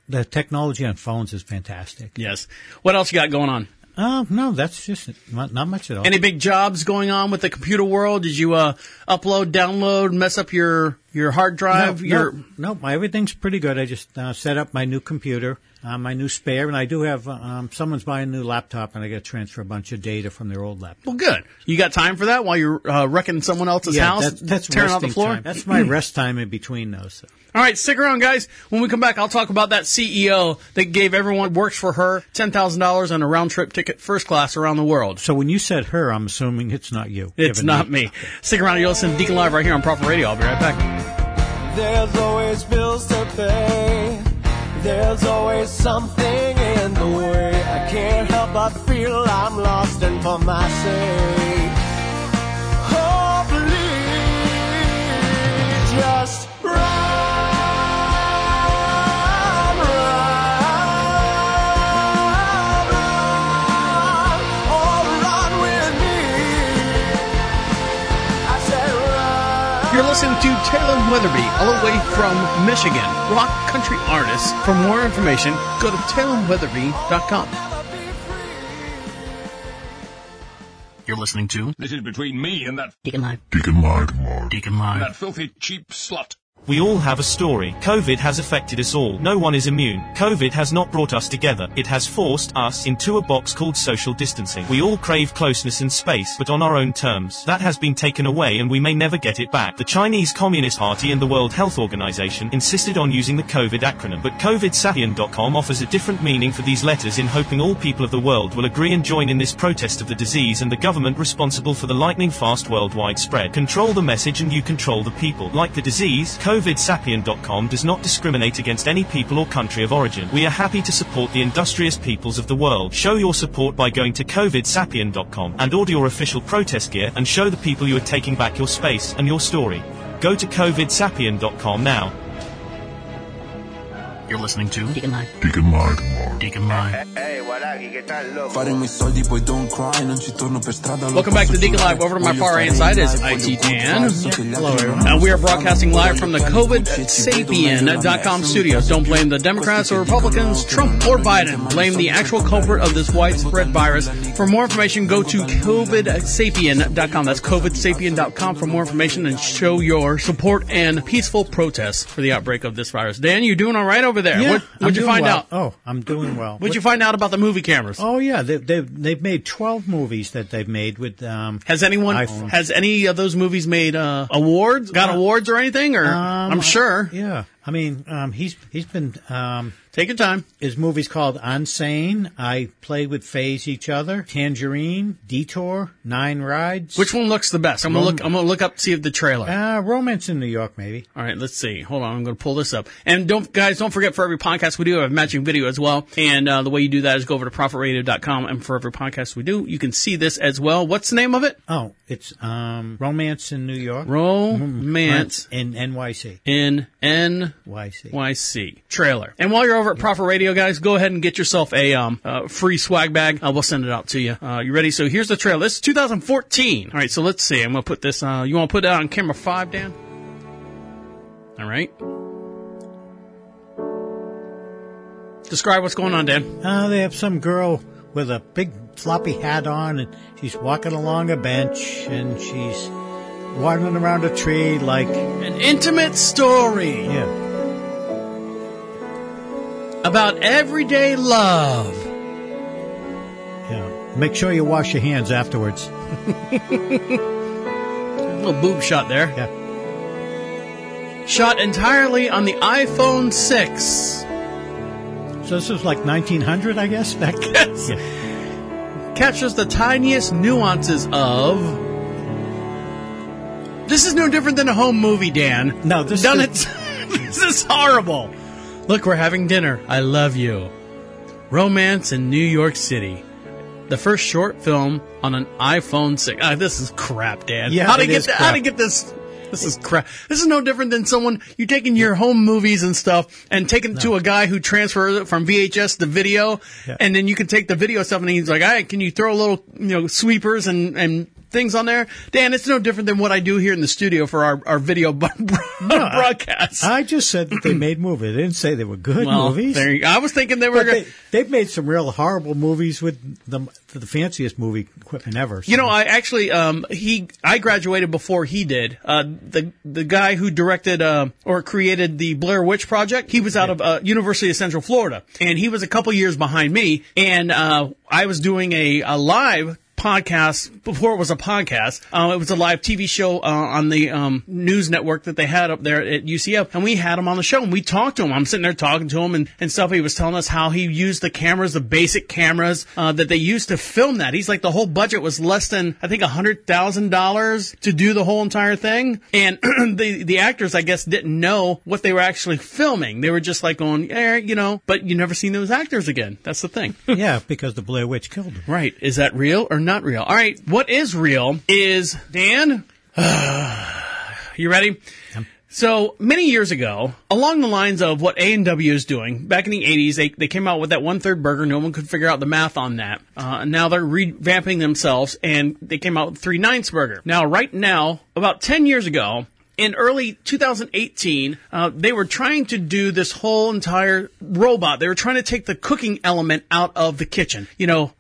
the technology on phones is fantastic. Yes. What else you got going on? Uh, no, that's just not, not much at all. Any big jobs going on with the computer world? Did you uh, upload, download, mess up your your hard drive? No, your no, no, everything's pretty good. I just uh, set up my new computer, uh, my new spare, and I do have um, someone's buying a new laptop, and I got to transfer a bunch of data from their old laptop. well, good. You got time for that while you're uh, wrecking someone else's yeah, house, that's, that's tearing out the floor. time. That's my rest time in between those. So. All right, stick around, guys. When we come back, I'll talk about that CEO that gave everyone works for her ten thousand dollars and a round trip ticket, first class around the world. So when you said her, I'm assuming it's not you. It's not me. Stick around. You're listening to Deacon Live right here on Profit Radio. I'll be right back. There's always bills to pay. There's always something in the way. I can't help but feel I'm lost and for my sake. You're listening to Taylor Weatherby, all the way from Michigan, rock country artist. For more information, go to taylorweatherby.com. You're listening to This is between me and that Deacon Live. Deacon Live. Deacon Live. that filthy cheap slut. We all have a story. COVID has affected us all. No one is immune. COVID has not brought us together. It has forced us into a box called social distancing. We all crave closeness and space, but on our own terms. That has been taken away and we may never get it back. The Chinese Communist Party and the World Health Organization insisted on using the COVID acronym, but COVIDSapient.com offers a different meaning for these letters in hoping all people of the world will agree and join in this protest of the disease and the government responsible for the lightning fast worldwide spread. Control the message and you control the people. Like the disease, COVIDSapient.com does not discriminate against any people or country of origin. We are happy to support the industrious peoples of the world. Show your support by going to COVIDSapient.com and order your official protest gear and show the people you are taking back your space and your story. Go to COVIDSapient.com now. You're listening to Deacon Live. Deacon Live. Deacon Live. Fare i soldi poi don't cry, non ci torno per strada. Welcome back to posso Deacon Live. Over to my far stare right in side is IT voglio Dan. Hello, everyone. And we are broadcasting live from the COVIDSapien.com studios. Don't blame the Democrats or Republicans, Trump or Biden. Blame the actual culprit of this widespread virus. For more information, go to COVIDSapien.com. That's COVIDSapien.com for more information and show your support and peaceful protests for the outbreak of this virus. Dan, you doing all right over there? Yeah, what, what'd you find well. out? Oh, I'm doing well. What'd you find out about the movie cameras? Oh yeah, they, they've they've made twelve movies that they've made with. Um, Has anyone iPhone. has any of those movies made uh, awards? Got awards or anything? Or Um, I'm sure. Yeah, I mean, um, he's he's been. Um, Take your time. His movie's called Unsane. I play with Phase Each Other, Tangerine, Detour, Nine Rides. Which one looks the best? I'm gonna look. I'm gonna look up see if the trailer. Uh, Romance in New York, maybe. All right, let's see. Hold on, I'm going to pull this up. And don't, guys, don't forget for every podcast we do, have a matching video as well. And uh, the way you do that is go over to profitradio.com, and for every podcast we do, you can see this as well. What's the name of it? Oh, it's um, Romance in New York. Romance in NYC. in YC. NYC trailer. And while you're over at Profit Radio, guys, go ahead and get yourself a um, uh, free swag bag. Uh, we'll send it out to you. Uh, you ready? So here's the trailer. This is 2014. All right, so let's see. I'm going to put this. Uh, you want to put that on camera five, Dan? All right. Describe what's going on, Dan. Uh, they have some girl with a big floppy hat on, and she's walking along a bench, and she's wandering around a tree like An intimate story yeah. About everyday love. Yeah. Make sure you wash your hands afterwards. A little boob shot there. Yeah. Shot entirely on the iPhone 6. So this was like 1900, I guess, back Yes. Captures the tiniest nuances of. This is no different than a home movie, Dan. No, this Done is- it. this is horrible. Look, we're having dinner. I love you. Romance in New York City. The first short film on an iPhone 6. Ah, this is crap, Dan. Yeah, how to get is th- how to get this? This is crap. This is no different than someone you taking your home movies and stuff and taking it to a guy who transfers it from VHS to video, Yeah. and then you can take the video stuff and he's like, "All right, can you throw a little, you know, sweepers and and things on there?" Dan, it's no different than what I do here in the studio for our our video b- broadcasts. I just said that they made movies. I didn't say they were good well, movies. there you. I was thinking they were. Gonna, they, they've made some real horrible movies with the the fanciest movie equipment ever. You know, I actually, um, he, I graduated before he did. Uh, the the guy who directed uh, or created the Blair Witch Project, he was out of uh, University of Central Florida, and he was a couple years behind me. And uh, I was doing a, a live podcast before it was a podcast. Uh, it was a live TV show uh, on the um, news network that they had up there at UCF, and we had him on the show and we talked to him. I'm sitting there talking to him and, and stuff. He was telling us how he used the cameras, the basic cameras uh, that they used to film that. He's like the whole budget was less than I think a hundred thousand dollars to do the whole entire thing, and the the actors I guess didn't know what they were actually filming. They were just like going, eh, you know, but you never seen those actors again. That's the thing. yeah, because the Blair Witch killed them. Right. Is that real or not real? All right. What is real is, Dan, you ready? So many years ago, along the lines of what A&W is doing, back in the 80s, they, they came out with that one third burger. No one could figure out the math on that. Uh, now they're revamping themselves and they came out with three ninths burger. Now, right now, about 10 years ago, in early 2018, uh, they were trying to do this whole entire robot. They were trying to take the cooking element out of the kitchen. You know,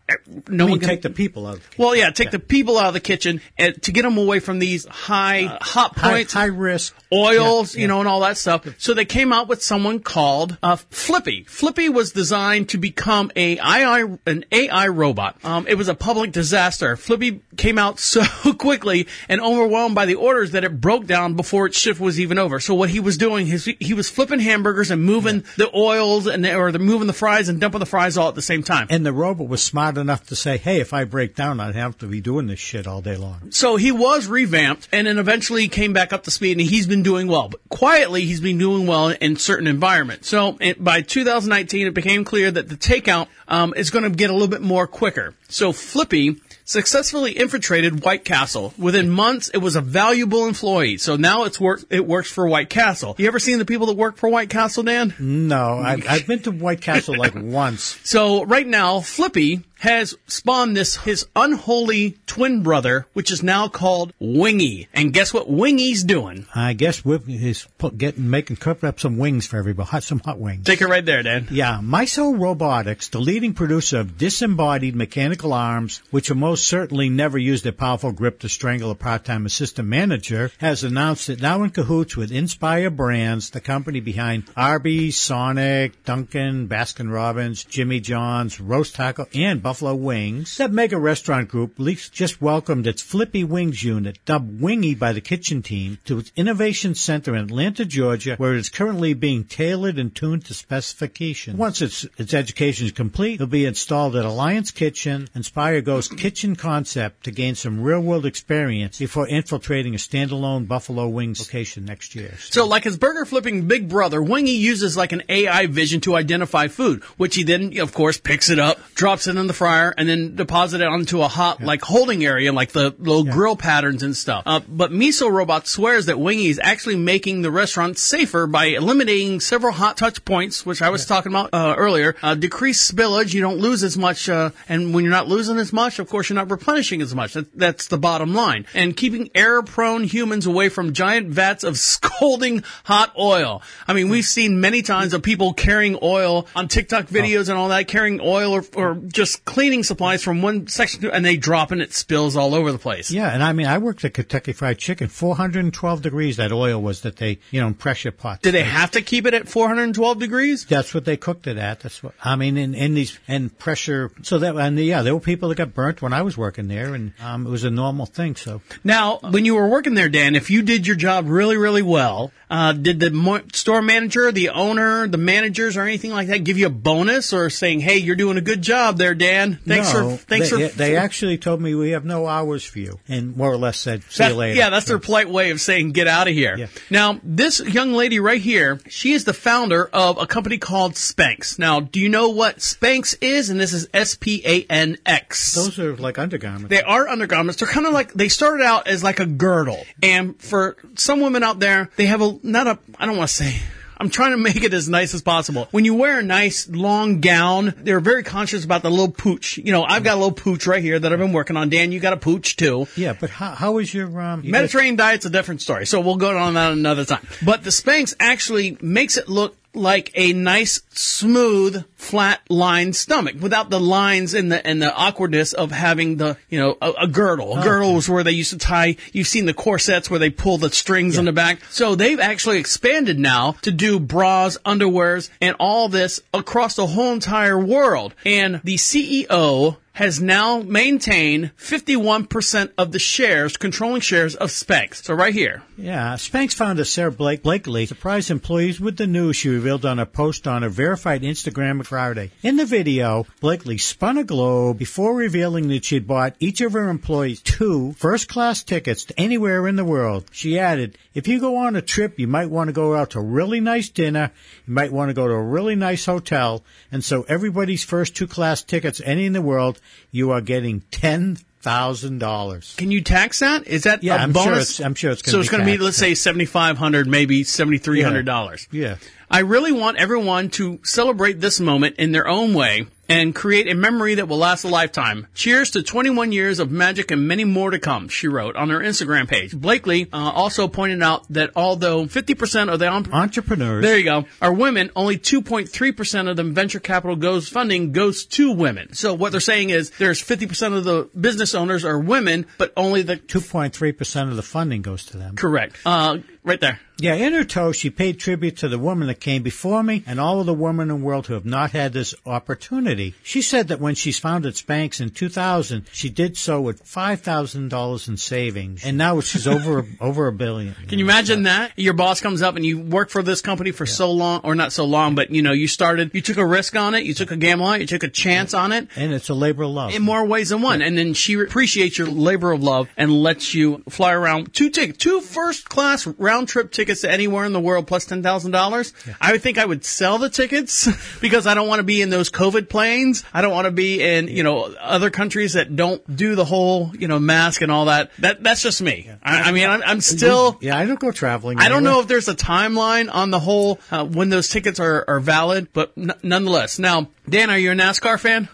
no I mean, one can take the people out. Of the kitchen. well, yeah, take the people out of the kitchen and to get them away from these high uh, hot High, points, high risk. oils, Yeah, you know, and all that stuff. So they came out with someone called uh, Flippy. Flippy was designed to become a AI, an AI robot. Um, it was a public disaster. Flippy came out so quickly and overwhelmed by the orders that it broke down before its shift was even over. So what he was doing is he- he was flipping hamburgers and moving the oils and or the moving the fries and dumping the fries all at the same time. And the robot was smart enough to say, "Hey, if I break down, I'd have to be doing this shit all day long." So he was revamped and then eventually came back up to speed and he's been doing well. But quietly, he's been doing well in certain environments. So it, by 2019, it became clear that the takeout um, is going to get a little bit more quicker. So Flippy successfully infiltrated White Castle. Within months, it was a valuable employee. So now it's work, it works for White Castle. You ever seen the people that work for White Castle, Dan? No, I've, I've been to White Castle like once. So right now, Flippy has spawned this his unholy twin brother, which is now called Wingy. And guess what Wingy's doing? I guess put, getting making cooking up some wings for everybody, hot, some hot wings. Take it right there, Dan. Yeah, Miso Robotics, the leading producer of disembodied mechanical arms, which will most certainly never use their powerful grip to strangle a part-time assistant manager, has announced that now in cahoots with Inspire Brands, the company behind Arby's, Sonic, Dunkin', Baskin Robbins, Jimmy John's, Rusty Taco, and Buffalo Wings, that mega restaurant group least just welcomed its Flippy Wings unit, dubbed Wingy by the kitchen team, to its innovation center in Atlanta, Georgia, where it is currently being tailored and tuned to specification. Once its its education is complete, it'll be installed at Alliance Kitchen, Inspire Go's kitchen concept to gain some real-world experience before infiltrating a standalone Buffalo Wings location next year. So, like his burger flipping big brother, Wingy uses like an AI vision to identify food, which he then, of course, picks it up, drops it in the fryer, and then deposit it onto a hot, like holding area, like the little grill patterns and stuff. Uh, but Miso Robot swears that Wingy is actually making the restaurant safer by eliminating several hot touch points, which I was talking about uh, earlier. Uh, decrease spillage, you don't lose as much, uh, and when you're not losing as much, of course, you're not replenishing as much. That, that's the bottom line. And keeping error-prone humans away from giant vats of scalding hot oil. I mean, we've seen many times of people carrying oil on TikTok videos and all that, carrying oil or, or just cleaning supplies from one section to, and they drop and it spills all over the place. Yeah, and I mean, I worked at Kentucky Fried Chicken, 412 degrees that oil was that they, you know, in pressure pots. Did they have to keep it at 412 degrees? That's what they cooked it at. That's what I mean. In, in these and pressure. So that and yeah, there were people that got burnt when I was working there, and um, it was a normal thing. So Now, when you were working there, Dan, if you did your job really, really well, uh, did the mo- store manager, the owner, the managers, or anything like that give you a bonus or saying, "Hey, you're doing a good job there, Dan. Thanks no, for thanks they, for." They actually told me we have no hours for you, and more or less said, "See you later." Yeah, that's their polite way of saying get out of here. Now, this young lady right here, she is the founder of a company called Spanx. Now, do you know what Spanx is? And this is S P A N X. Those are like undergarments. They are undergarments. They're kind of like they started out as like a girdle, and for some women out there, they have a not a I don't want to say. I'm trying to make it as nice as possible. When you wear a nice long gown, they're very conscious about the little pooch. You know, I've got a little pooch right here that I've been working on. Dan, you got a pooch too. Yeah, but how, how is your um? you Mediterranean diet's a different story, so we'll go on that another time. But the Spanx actually makes it look like a nice, smooth, flat lined stomach without the lines and the and the awkwardness of having the you know a, a girdle. Oh, a girdle was where they used to tie. You've seen the corsets where they pull the strings in the back. So they've actually expanded now to do bras, underwears, and all this across the whole entire world. And the CEO has now maintained 51% of the shares, controlling shares of Spanx. So right here. Yeah, Spanx founder Sarah Blake Blakely surprised employees with the news she revealed on a post on her verified Instagram Friday. In the video, Blakely spun a globe before revealing that she'd bought each of her employees two first-class tickets to anywhere in the world. She added, "If you go on a trip, you might want to go out to a really nice dinner. You might want to go to a really nice hotel, and so everybody's first two-class tickets any in the world, you are getting ten thousand dollars. Can you tax that? Is that Yeah, a I'm sure bonus? it's- I'm sure it's gonna So be it's going to be, let's say, seventy five hundred, maybe seventy three hundred dollars. Yeah. I really want everyone to celebrate this moment in their own way and create a memory that will last a lifetime. Cheers to 21 years of magic and many more to come, she wrote on her Instagram page. Blakely uh, also pointed out that although 50% of the en- entrepreneurs, there you go, are women, only 2.3% of the venture capital goes funding goes to women. So what they're saying is there's 50% of the business owners are women, but only the 2.3% of the funding goes to them. correct. Uh, right there. Yeah, in her toast, she paid tribute to the woman that came before me and all of the women in the world who have not had this opportunity. She said that when she founded Spanx in 2000, she did so with $5,000 in savings. And now she's over, over a billion. Can you imagine that? Your boss comes up and you work for this company for so long, or not so long, but you know, you started, you took a risk on it, you took a gamble on it, you took a chance on it. And it's a labor of love. In more ways than one. And then she appreciates your labor of love and lets you fly around two tickets, two first class round trip tickets to anywhere in the world plus ten thousand dollars, I would think I would sell the tickets because I don't want to be in those COVID planes. I don't want to be in you know other countries that don't do the whole you know mask and all that. That that's just me. I, I mean, I'm, I'm still. Yeah, I don't go traveling. I don't know if there's a timeline on the whole uh, when those tickets are, are valid, but n- nonetheless. Now, Dan, are you a NASCAR fan?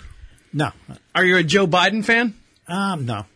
No. Are you a Joe Biden fan? Um, no.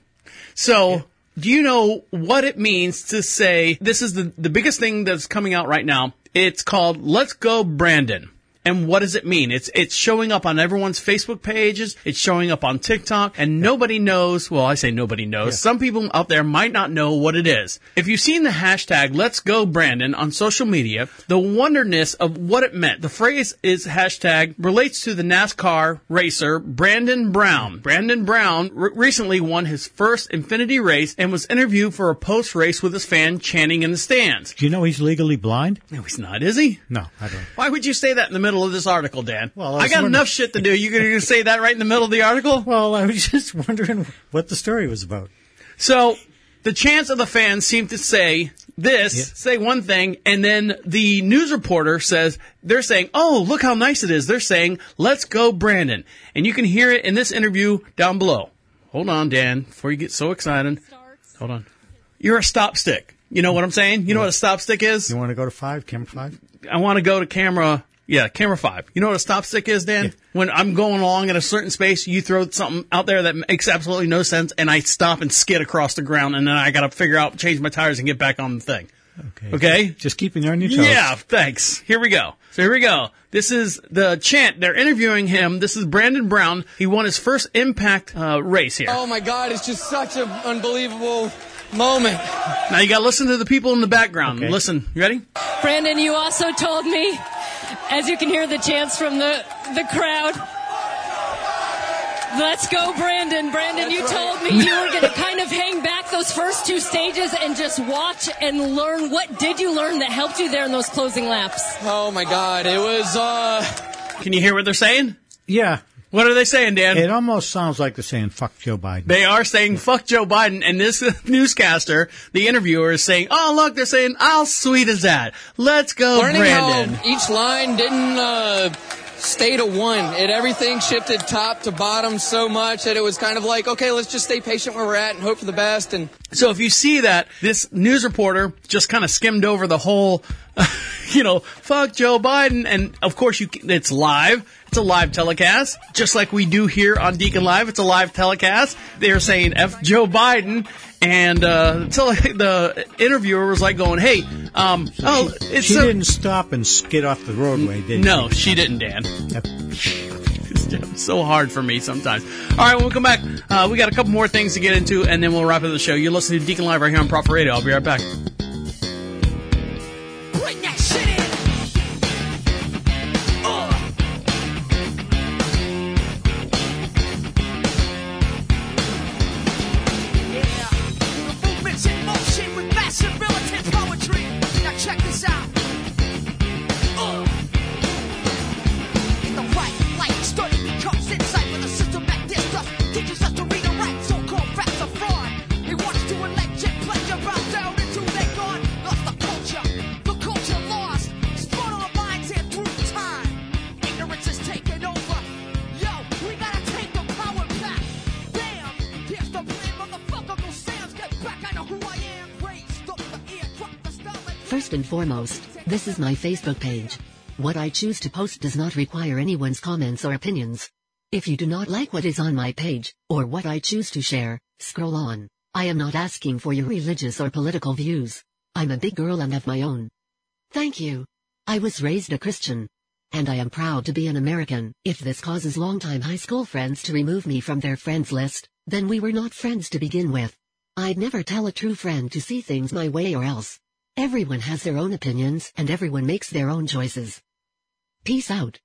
So, do you know what it means to say this is the the biggest thing that's coming out right now? It's called "Let's Go Brandon." And what does it mean? It's it's showing up on everyone's Facebook pages. It's showing up on TikTok, and nobody knows. Well, I say nobody knows. Some people out there might not know what it is. If you've seen the hashtag "Let's Go Brandon" on social media, the wonderness of what it meant. The phrase is hashtag relates to the NASCAR racer Brandon Brown. Brandon Brown re- recently won his first Xfinity race and was interviewed for a post race with his fan chanting in the stands. Do you know he's legally blind? No, he's not, is he? No, I don't. Why would you say that in the middle of this article, Dan? Well, I I, got wondering- enough shit to do. You gonna say that right in the middle of the article? Well, I was just wondering what the story was about. So the chants of the fans seem to say this, say one thing, and then the news reporter says they're saying, "Oh, look how nice it is." They're saying, "Let's go, Brandon," and you can hear it in this interview down below. Hold on, Dan, before you get so excited. Hold on. You're a stop stick. You know what I'm saying? You know what a stop stick is? You want to go to five, camera five? I want to go to camera. Yeah, camera five. You know what a stop stick is, Dan? When I'm going along in a certain space, you throw something out there that makes absolutely no sense, and I stop and skid across the ground, and then I got to figure out, change my tires, and get back on the thing. Okay. Okay? Just keeping you on your toes. Yeah, thanks. Here we go. So here we go. This is the chant. They're interviewing him. This is Brandon Brown. He won his first Impact uh, race here. Oh my God, it's just such an unbelievable moment. Now you got to listen to the people in the background. Okay. Listen. You ready? Brandon, you also told me, as you can hear the chants from the, the crowd, let's go, Brandon. Brandon, you told me you were going to kind of hang back those first two stages and just watch and learn. What did you learn that helped you there in those closing laps? Oh my God, it was, uh, Can you hear what they're saying? Yeah. What are they saying, Dan? It almost sounds like they're saying "fuck Joe Biden." They are saying fuck Joe Biden, and this newscaster, the interviewer, is saying, "Oh look, they're saying how sweet is that? Let's go, learning Brandon." how each line didn't, uh, stay to one. It everything shifted top to bottom so much that it was kind of like, okay, let's just stay patient where we're at and hope for the best. And So if you see that, this news reporter just kind of skimmed over the whole, you know, fuck Joe Biden, and of course you, it's live. It's a live telecast, just like we do here on Deacon Live. It's a live telecast. They're saying "f Joe Biden," and uh, the the interviewer was like going, "Hey, um, oh, it's she a- didn't stop and skid off the roadway, did no, she? she didn't, Dan. It's so hard for me sometimes. All right, when we come back, uh, we got a couple more things to get into, and then we'll wrap up the show. You're listening to Deacon Live right here on Profit Radio. I'll be right back. Foremost, this is my Facebook page. What I choose to post does not require anyone's comments or opinions. If you do not like what is on my page, or what I choose to share, scroll on. I am not asking for your religious or political views. I'm a big girl and have my own. Thank you. I was raised a Christian. And I am proud to be an American. If this causes longtime high school friends to remove me from their friends list, then we were not friends to begin with. I'd never tell a true friend to see things my way or else. Everyone has their own opinions and everyone makes their own choices. Peace out.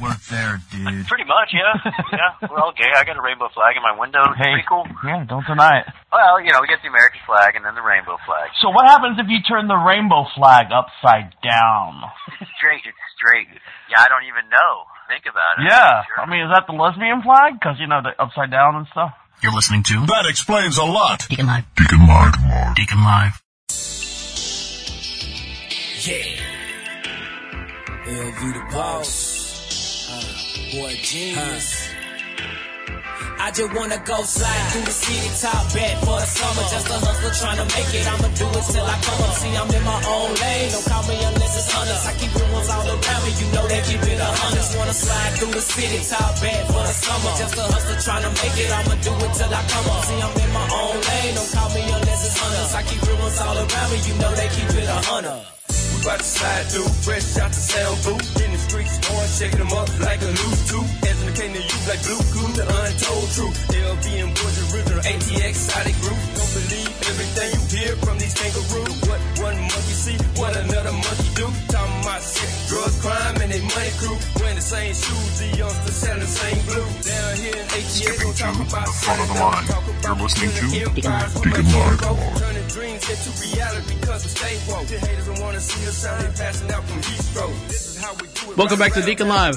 We're there, dude. Pretty much, yeah. yeah, we're all gay. I got a rainbow flag in my window. Hey, Pretty cool. yeah, don't deny it. Well, you know, we get the American flag and then the rainbow flag. So what happens if you turn the rainbow flag upside down? It's straight, it's straight. Yeah, I don't even know. Think about it. Yeah, Sure. I mean, is that the lesbian flag? Because you know the upside down and stuff. You're listening to That Explains a Lot. Deacon Live. Deacon Live. Deacon Live. Deacon Live. Yeah. LV the boss. Uh, boy genius. I just wanna go slide through the city, top back for the summer. Just a hustler trying to make it. I'ma do it till I come up. See, I'm in my own lane. Don't call me unless it's honest. I keep real ones all around me. You know they keep it a hundred. Just wanna slide through the city, top back for the summer. Just a hustler trying to make it. I'ma do it till I come up. See, I'm in my own lane. Don't call me unless it's honest. I keep real ones all around me. You know they keep it a hundred. We bout to slide through, fresh out the sound booth. In the streets, going, shaking them up like a loose tooth. As in the came to you like blue cool, the untold truth. LB and Boys original ATX exotic group. Don't believe everything you hear from these kangaroos. What one monkey see, what another monkey do. Talking about sex, drugs, crime, and they money crew. Wearing the same shoes, the youngsters selling the same blue. Down here in ATX, don't talk about Front of the line. You're listening to Deacon Live. Turning dreams into reality because we stay woke. The haters don't wanna see us out here passing out from heat stroke. This is how we do it. Welcome back to Deacon Live.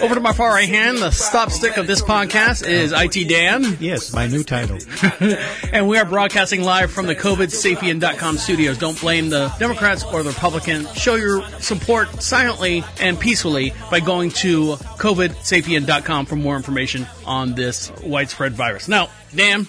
Over to my far right hand, the stop stick of this podcast is IT Dan. Yes, my new title. and we are broadcasting live from the COVIDSapien.com studios. Don't blame the Democrats or the Republicans. Show your support silently and peacefully by going to COVIDSapien.com for more information on this widespread virus. Now, Dan,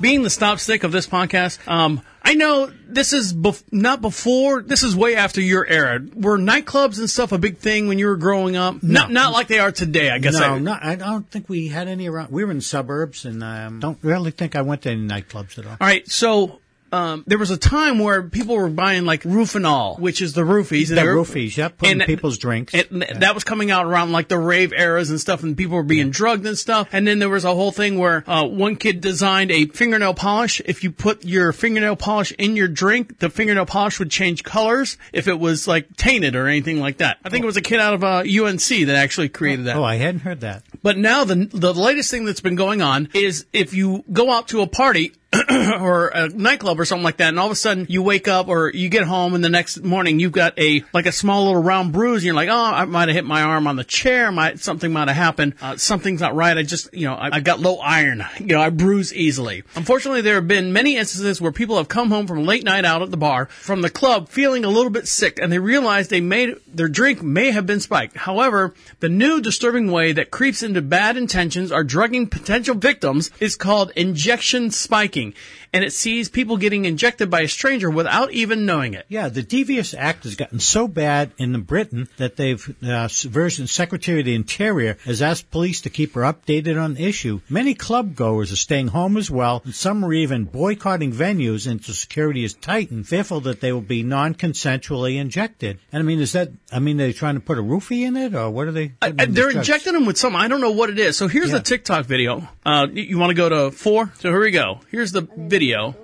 being the stop stick of this podcast, um, I know this is bef- not before. This is way after your era. Were nightclubs and stuff a big thing when you were growing up? No. Not not like they are today. I guess. no, I, no, I don't think we had any around. We were in suburbs, and um, don't really think I went to any nightclubs at all. All right, so um, there was a time where people were buying like Rufinol, which is the roofies. The were- roofies, yeah, put in and- people's drinks. and that was coming out around like the rave eras and stuff, and people were being drugged and stuff. And then there was a whole thing where uh, one kid designed a fingernail polish. If you put your fingernail polish in your drink, the fingernail polish would change colors if it was like tainted or anything like that. I think it was a kid out of uh, UNC that actually created that. Oh, I hadn't heard that. But now the the latest thing that's been going on is if you go out to a party or a nightclub or something like that, and all of a sudden you wake up or you get home and the next morning you've got a like a small little round bruise, and you're like, oh, I might have hit my arm on the chair, might something might have happened, uh, something's not right. I just you know I, I got low iron, you know I bruise easily. Unfortunately, there have been many instances where people have come home from late night out at the bar from the club feeling a little bit sick, and they realize they made their drink may have been spiked. However, the new disturbing way that creeps into bad intentions are drugging potential victims is called injection spiking, and it sees people getting injected by a stranger without even knowing it. Yeah, the devious act has gotten so bad in Britain that they've uh, version Secretary of the Interior has asked police to keep her updated on the issue. Many club goers are staying home as well, and some are even boycotting venues until security is tightened, fearful that they will be non-consensually injected. And I mean, is that? I mean, they're they trying to put a roofie in it, or what are they? Uh, they're injecting them with something. I don't know what it is. So here's the TikTok video. Uh, you, you want to go to four? So here we go. Here's the video.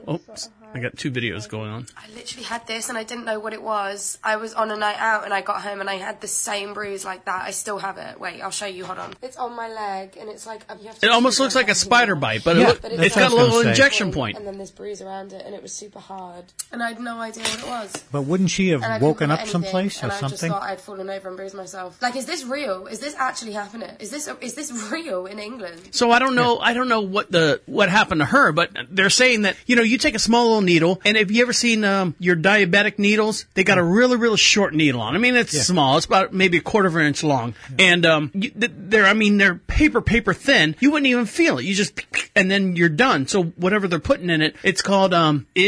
Oops. I got two videos going on. I literally had this and I didn't know what it was. I was on a night out and I got home and I had the same bruise like that. I still have it. Wait, I'll show you. Hold on. It's on my leg and it's like you have to It almost looks like a spider bite, but it look, But it's got a little injection point. And then this bruise around it and it was super hard. And I had no idea what it was. But wouldn't she have And I couldn't woken up anything, someplace or and I just something? thought I'd fallen over and bruised myself. Like, is this real? Is this actually happening? Is this is this real in England? So I don't know. I don't know what the what happened to her, but they're saying that you know you take a small little needle, and have you ever seen um, your diabetic needles? They got a really really short needle on. I mean, it's Yeah. small. It's about maybe a quarter of an inch long, and um, they're I mean they're paper paper thin. You wouldn't even feel it. You just and then you're done. So whatever they're putting in it, it's called um, i-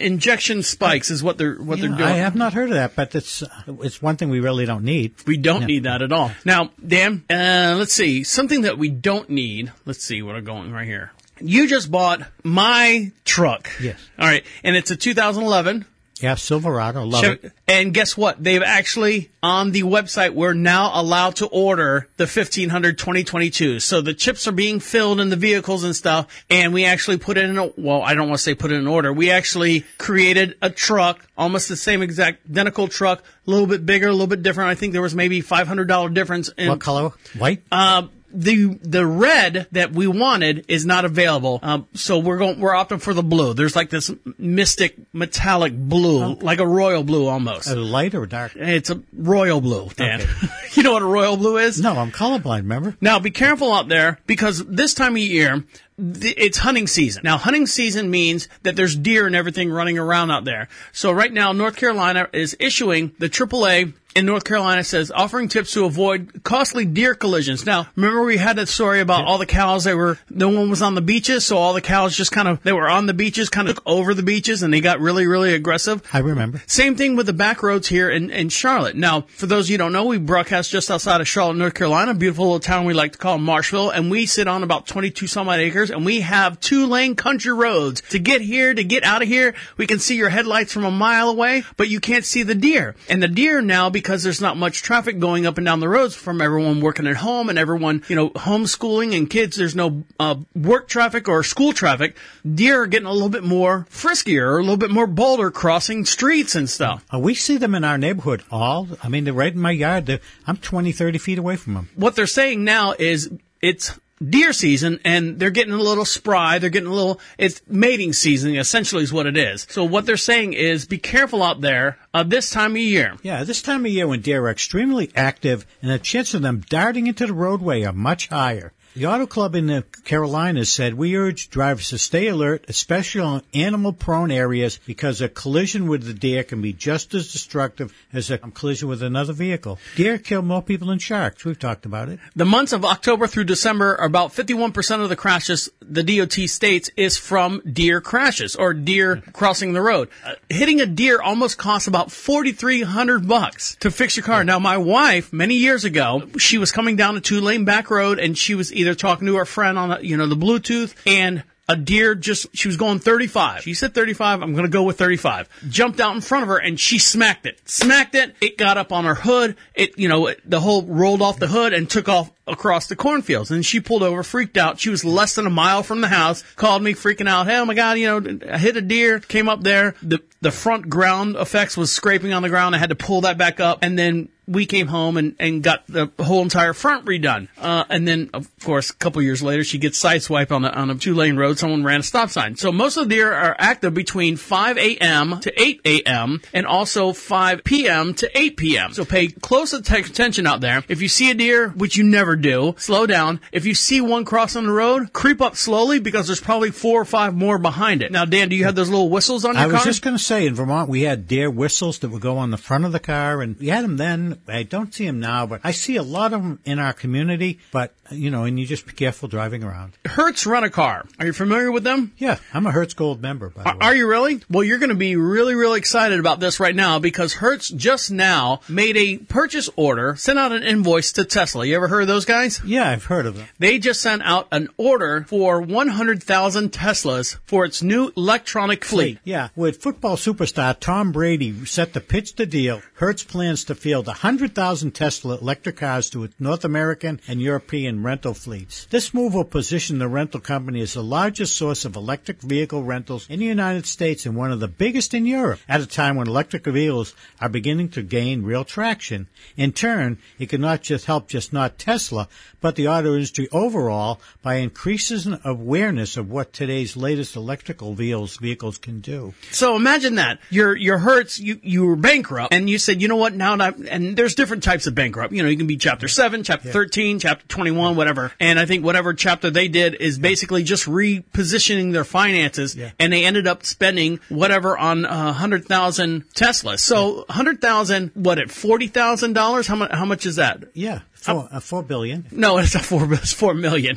injection spikes is what they're what Yeah, they're doing. I have not heard of that, but it's it's one thing we really don't need. We don't need that at all. Now, Dan, uh, let's see. Something that we don't need. Let's see what I'm going right here. You just bought my truck. Yes. All right. And it's a 2011. Yeah, Silverado, love Chev- it. And guess what? They've actually, on the website, we're now allowed to order the 1500 2022. So the chips are being filled in the vehicles and stuff. And we actually put it in a, well, I don't want to say put it in order. We actually created a truck, almost the same exact identical truck, a little bit bigger, a little bit different. I think there was maybe $500 difference in. What color? White. Uh, the the red that we wanted is not available, um, so we're going we're opting for the blue. There's like this mystic metallic blue, like a royal blue almost. A light or dark? It's a royal blue, Dan. You know what a royal blue is? No, I'm colorblind. Remember? Now, be careful out there because this time of year, it's hunting season. Now, hunting season means that there's deer and everything running around out there. So right now, North Carolina is issuing the AAA in North Carolina says offering tips to avoid costly deer collisions. Now, remember we had that story about all the cows they were no one was on the beaches, so all the cows just kind of they were on the beaches, kind of took over the beaches and they got really really aggressive. I remember. Same thing with the back roads here in, in Charlotte. Now, for those of you who don't know, we broadcast just outside of Charlotte, North Carolina, beautiful little town we like to call Marshville, and we sit on about 22 some odd acres, and we have two lane country roads. To get here, to get out of here, we can see your headlights from a mile away, but you can't see the deer. And the deer now, because there's not much traffic going up and down the roads from everyone working at home and everyone, you know, homeschooling and kids, there's no uh, work traffic or school traffic, deer are getting a little bit more friskier, a little bit more bolder crossing streets and stuff. Uh, we see them in our neighborhood all. I mean, they're right in my yard. They're, I'm 20, 30 feet away from them. What they're saying now is it's deer season and they're getting a little spry. They're getting a little, it's mating season essentially is what it is. So what they're saying is be careful out there uh, this time of year. Yeah, this time of year when deer are extremely active and the chance of them darting into the roadway are much higher. The Auto Club in the Carolinas said, we urge drivers to stay alert, especially on animal prone areas, because a collision with the deer can be just as destructive as a collision with another vehicle. Deer kill more people than sharks. We've talked about it. The months of October through December, about 51% of the crashes the DOT states is from deer crashes or deer crossing the road. Uh, hitting a deer almost costs about 4300 bucks to fix your car. Now, my wife, many years ago, she was coming down a two lane back road and she was either talking to her friend on, you know, the Bluetooth and a deer just, she was going 35. She said 35. I'm going to go with 35. Jumped out in front of her and she smacked it. Smacked it. It got up on her hood. It, you know, it, the whole rolled off the hood and took off across the cornfields. And she pulled over, freaked out. She was less than a mile from the house, called me freaking out. Hey, oh my God, you know, I hit a deer, came up there. The, the front ground effects was scraping on the ground. I had to pull that back up. And then we came home and, and got the whole entire front redone. Uh, and then, of course, a couple years later, she gets sideswiped on a, on a two lane road. Someone ran a stop sign. So most of the deer are active between 5 a.m. to 8 a.m. and also 5 p.m. to 8 p.m. So pay close attention out there. If you see a deer, which you never do, slow down. If you see one cross on the road, creep up slowly because there's probably four or five more behind it. Now, Dan, do you have those little whistles on your car? I was just going to say, in Vermont, we had deer whistles that would go on the front of the car, and we had them then. I don't see them now, but I see a lot of them in our community. But you know, and you just be careful driving around. Hertz Rent a Car. Are you familiar with them? Yeah, I'm a Hertz Gold member. By the Are, are you really? Well, you're going to be really, really excited about this right now because Hertz just now made a purchase order, sent out an invoice to Tesla. You ever heard of those guys? Yeah, I've heard of them. They just sent out an order for 100,000 Teslas for its new electronic fleet. Yeah, with football superstar Tom Brady set to pitch the deal, Hertz plans to field 100,000 Tesla electric cars to its North American and European rental fleets. This move will position the rental company as the largest source of electric vehicle rentals in the United States and one of the biggest in Europe at a time when electric vehicles are beginning to gain real traction. In turn, it could not just help just not Tesla, but the auto industry overall by increases in awareness of what today's latest electrical vehicles vehicles can do. So imagine that your your Hertz, you you were bankrupt, and you said, you know what? Now, and there's different types of bankrupt. You know, you can be Chapter Seven, Chapter Thirteen, Chapter Twenty One, whatever. And I think whatever chapter they did is basically just repositioning their finances, and they ended up spending whatever on uh, hundred thousand Teslas. So hundred thousand, what at forty thousand dollars? How much? How much is that? Yeah, four, uh, four billion. No, it's a four. It's four million.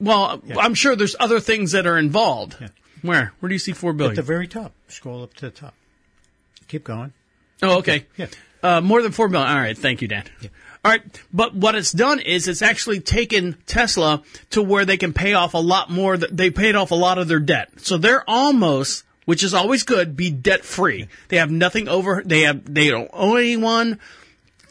Well, I'm sure there's other things that are involved. Where? Where do you see four billion? At the very top. Scroll up to the top. Keep going. Oh, okay. Yeah. Uh, more than four million. All right. Thank you, Dan. All right. But what it's done is it's actually taken Tesla to where they can pay off a lot more. th- They paid off a lot of their debt. So they're almost, which is always good, be debt free. They have nothing over, they have, they don't owe anyone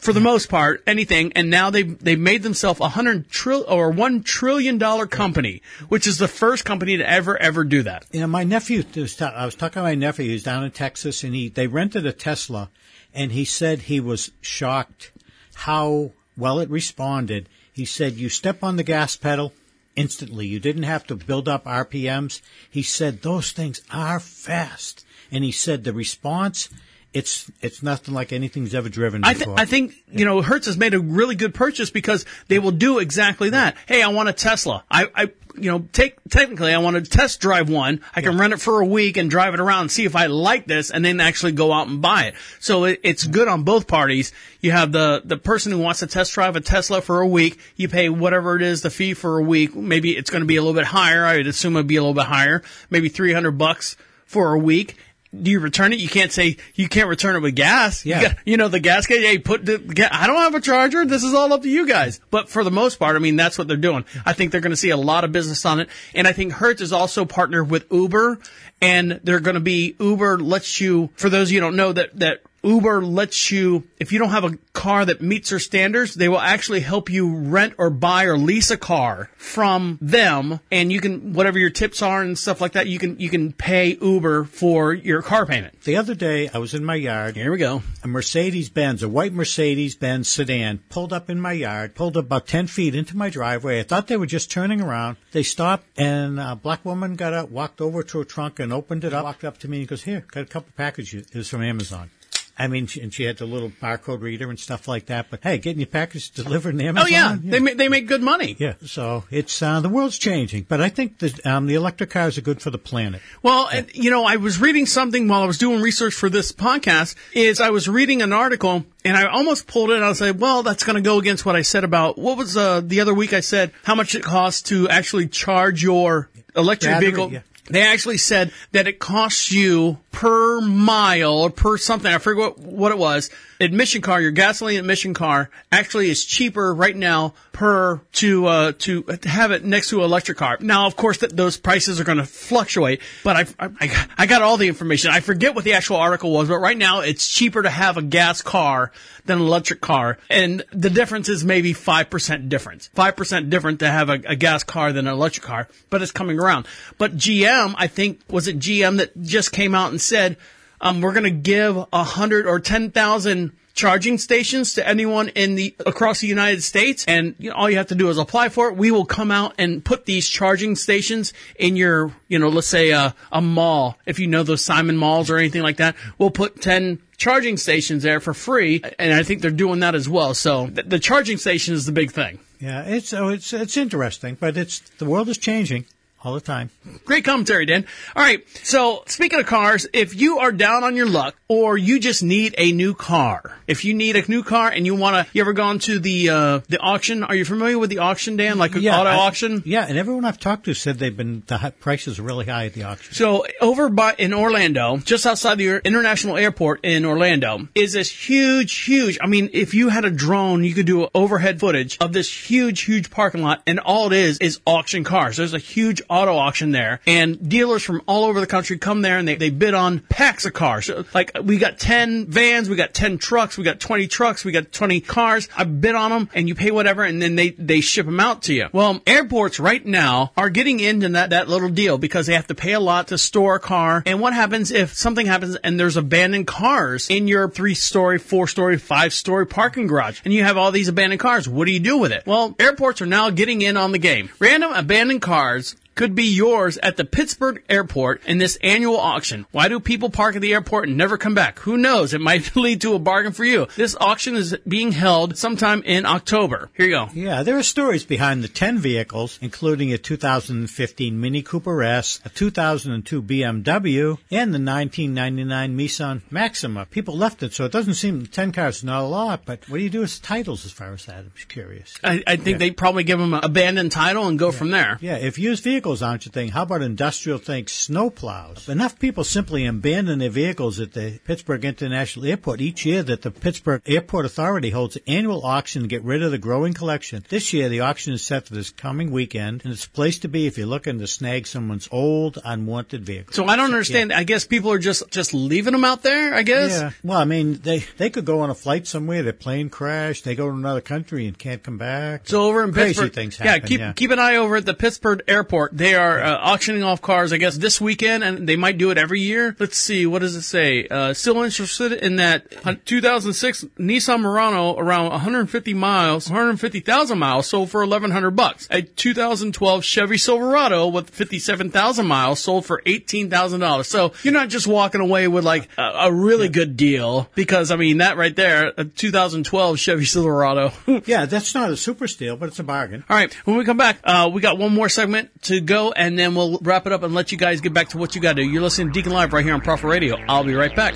for the most part, anything, and now they they made themselves a hundred trillion or one trillion dollar company, which is the first company to ever ever do that. You know, my nephew. Was ta- I was talking to my nephew. He's down in Texas, and he they rented a Tesla, and he said he was shocked how well it responded. He said, "You step on the gas pedal." Instantly, you didn't have to build up RPMs. He said those things are fast, and he said the response it's it's nothing like anything's ever driven I, th- I think you know Hertz has made a really good purchase because they will do exactly that. Hey, I want a Tesla. I, I you know take technically I want to test drive one. I can rent it for a week and drive it around and see if I like this, and then actually go out and buy it. So it, it's good on both parties. You have the the person who wants to test drive a Tesla for a week. You pay whatever it is the fee for a week. Maybe it's going to be a little bit higher. I would assume it'd be a little bit higher. Maybe three hundred bucks for a week. Do you return it? You can't say you can't return it with gas. Yeah. You, got- you know the gas guy. Hey, put the. ga- I don't have a charger. This is all up to you guys. But for the most part, I mean, that's what they're doing. I think they're going to see a lot of business on it, and I think Hertz is also partnered with Uber, and they're going to be Uber lets you. For those of you who don't know that that Uber lets you, if you don't have a car that meets their standards, they will actually help you rent or buy or lease a car from them, and you can whatever your tips are and stuff like that. You can you can pay Uber for your car payment. The other day, I was in my yard. Here we go. A Mercedes Benz, a white Mercedes Benz sedan, pulled up in my yard, pulled about 10 feet into my driveway. I thought they were just turning around. They stopped, and a black woman got out, walked over to a trunk, and opened it up, walked up to me, and goes, Here, got a couple packages. It was from Amazon. I mean, she, and she had the little barcode reader and stuff like that. But hey, getting your package delivered in Amazon. Oh yeah, they make they make good money. Yeah, so it's uh, the world's changing, but I think that um, the electric cars are good for the planet. Well, and, you know, I was reading something while I was doing research for this podcast. Is I was reading an article and I almost pulled it. and I was like, well, that's going to go against what I said about what was uh, the other week. I said how much it costs to actually charge your electric Battery, vehicle. yeah. They actually said that it costs you per mile or per something. I forget what, what it was. Admission car, your gasoline admission car actually is cheaper right now per to uh, to have it next to an electric car. Now, of course, th- those prices are going to fluctuate, but I, I I got all the information. I forget what the actual article was, but right now it's cheaper to have a gas car than an electric car, and the difference is maybe five percent difference. Five percent different to have a, a gas car than an electric car, but it's coming around. But GM, I think, was it GM that just came out and said, um, we're going to give a hundred or ten thousand charging stations to anyone in the across the United States, and you know, all you have to do is apply for it. We will come out and put these charging stations in your, you know, let's say a, a mall. If you know those Simon malls or anything like that, we'll put ten charging stations there for free, and I think they're doing that as well. So th- the charging station is the big thing. Yeah, it's oh, it's it's interesting, but it's the world is changing all the time. Great commentary, Dan. All right. So speaking of cars, if you are down on your luck or you just need a new car, if you need a new car and you want to, you ever gone to the, uh, the auction? Are you familiar with the auction, Dan? Like an auto I- auction? Yeah, and everyone I've talked to said they've been the prices are really high at the auction. So over by in Orlando, just outside the international airport in Orlando, is this huge, huge. I mean, if you had a drone, you could do overhead footage of this huge, huge parking lot, and all it is is auction cars. There's a huge auto auction there, and dealers from all over the country come there and they, they bid on packs of cars. So, like we got ten vans, we got ten trucks, we got twenty trucks, we got twenty cars. I bid on them, and you pay whatever, and then they they ship them out to you. Well, airports right now are getting into that that little deal because they have to pay a lot to store a car. And what happens if something happens and there's abandoned cars in your three story, four story, five story parking garage, and you have all these abandoned cars? What do you do with it? Well, airports are now getting in on the game. Random abandoned cars could be yours at the Pittsburgh airport in this annual auction. Why do people park at the airport and never come back? Who knows? It might lead to a bargain for you. This auction is being held sometime in October. Here you go. Yeah, there are stories behind the 10 vehicles, including a 2015 Mini Cooper S, a 2002 BMW, and the 1999 Nissan Maxima. People left it, so it doesn't seem 10 cars is not a lot, but what do you do with titles as far as that? I'm curious. I, I think Yeah. they probably give them an abandoned title and go from there. Yeah, if used vehicles aren't your thing, how about industrial things, snow plows? Enough people simply abandon their vehicles at the Pittsburgh International Airport each year that the Pittsburgh Airport Authority holds an annual auction to get rid of the growing collection. This year, the auction is set for this coming weekend, and it's a place to be if you're looking to snag someone's old, unwanted vehicle. So I don't understand. I guess people are just just leaving them out there. I guess. Yeah. Well, I mean, they they could go on a flight somewhere, their plane crashed, they go to another country and can't come back. So over in Crazy Pittsburgh, things yeah, happen. keep keep an eye over at the Pittsburgh airport They are uh, auctioning off cars, I guess, this weekend, and they might do it every year. Let's see, what does it say? Uh, still interested in that uh, 2006 Nissan Murano around 150 miles, 150,000 miles, sold for 1,100 bucks. A 2012 Chevy Silverado with 57,000 miles sold for $18,000. So you're not just walking away with like a, a really good deal because I mean that right there, a 2012 Chevy Silverado. yeah, that's not a super steal, but it's a bargain. All right, when we come back, uh, we got one more segment to go, and then we'll wrap it up and let you guys get back to what you got to do. You're listening to Deacon Live right here on Profit Radio. I'll be right back.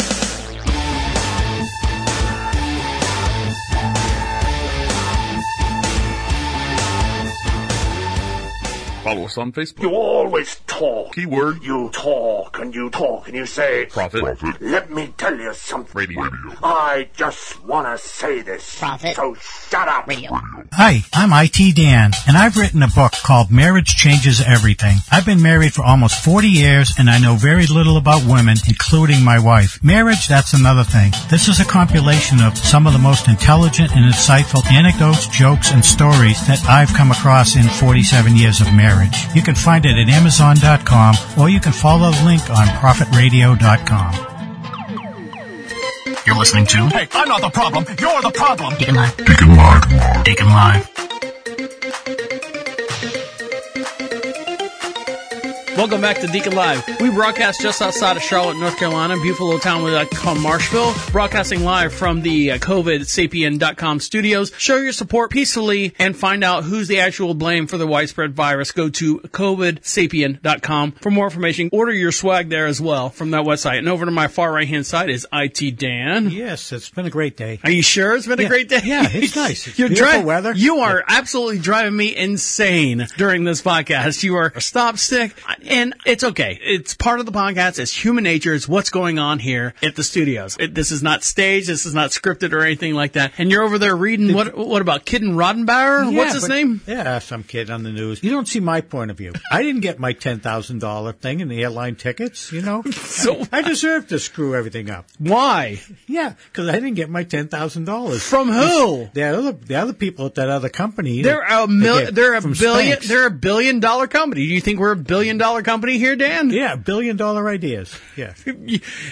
Follow us on Facebook. You always talk. Keyword. You talk and you talk and you say, Prophet. Prophet. Let me tell you something. Radio. I just want to say this. Prophet. So shut up. Radio. Hi, I'm IT Dan, and I've written a book called Marriage Changes Everything. I've been married for almost 40 years, and I know very little about women, including my wife. Marriage, that's another thing. This is a compilation of some of the most intelligent and insightful anecdotes, jokes, and stories that I've come across in 47 years of marriage. You can find it at Amazon.com, or you can follow the link on ProfitRadio.com. You're listening to Hey, I'm not the problem. You're the problem. Deacon Live. Deacon Live. Deacon Live. Welcome back to Deacon Live. We broadcast just outside of Charlotte, North Carolina, beautiful little town we like to call Marshville. Broadcasting live from the uh, COVIDSapien.com studios. Show your support peacefully and find out who's the actual blame for the widespread virus. Go to COVIDSapien.com for more information. Order your swag there as well from that website. And over to my far right hand side is IT Dan. Yes, it's been a great day. Are you sure it's been a great day? Yeah, it's nice. It's You're beautiful dri- weather. You are absolutely driving me insane during this podcast. You are a stop stick, and it's okay. It's part of the podcast. It's human nature. It's what's going on here at the studios. It, this is not staged. This is not scripted or anything like that. And you're over there reading what? What about Kidden Rodenbauer? Yeah, What's his but- name? Yeah, some kid on the news. You don't see my point of view. I didn't get my ten thousand dollar thing in the airline tickets. You know, So- I, I deserve to screw everything up. Why? Yeah, because I didn't get my ten thousand dollars From who? The other, the other people at that other company. They're a mil- They're a billion. Spanx. They're a billion dollar company. Do you think we're a billion dollar company here, Dan? yeah, billion dollar ideas. Yeah,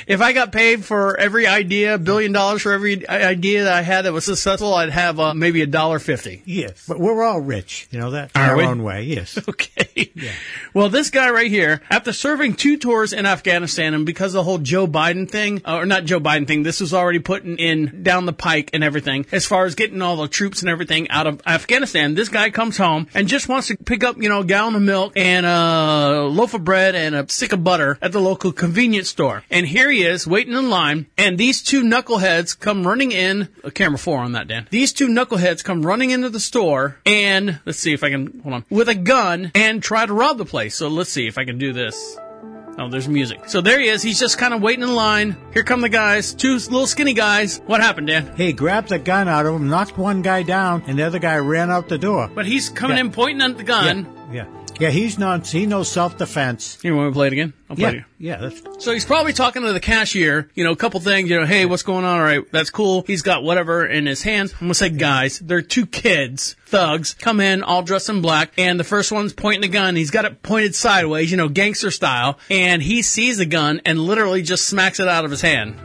If I got paid for every idea, billion dollars for every idea that I had that was successful, I'd have uh, maybe a dollar fifty. yes, but we're all rich. You know that our we? own way. Yes. Okay. Well, this guy right here, after serving two tours in Afghanistan, and because of the whole Joe Biden thing, uh, or not Joe Biden thing, this was already putting in down the pike and everything, as far as getting all the troops and everything out of Afghanistan. This guy comes home and just wants to pick up, you know, a gallon of milk and a loaf of bread and a stick of butter at the local convenience store. And here he is waiting in line, and these two knuckleheads come running in. A camera four on that, Dan. These two knuckleheads come running into the store, and let's see if I can hold on with a gun and try to rob the place. So let's see if I can do this. Oh, there's music. So there he is. He's just kind of waiting in line. Here come the guys, two little skinny guys. What happened, Dan? He grabbed the gun out of him, knocked one guy down, and the other guy ran out the door. But he's coming Yeah. in pointing at the gun. Yeah, yeah. Yeah, he's not. He knows self defense. You want me to play it again? I'll play Yeah, it yeah. That's So he's probably talking to the cashier, you know, a couple things, you know, hey, what's going on? All right, that's cool. He's got whatever in his hands. I'm gonna say guys. They're two kids, thugs, come in all dressed in black, and the first one's pointing a gun. He's got it pointed sideways, you know, gangster style, and he sees the gun and literally just smacks it out of his hand.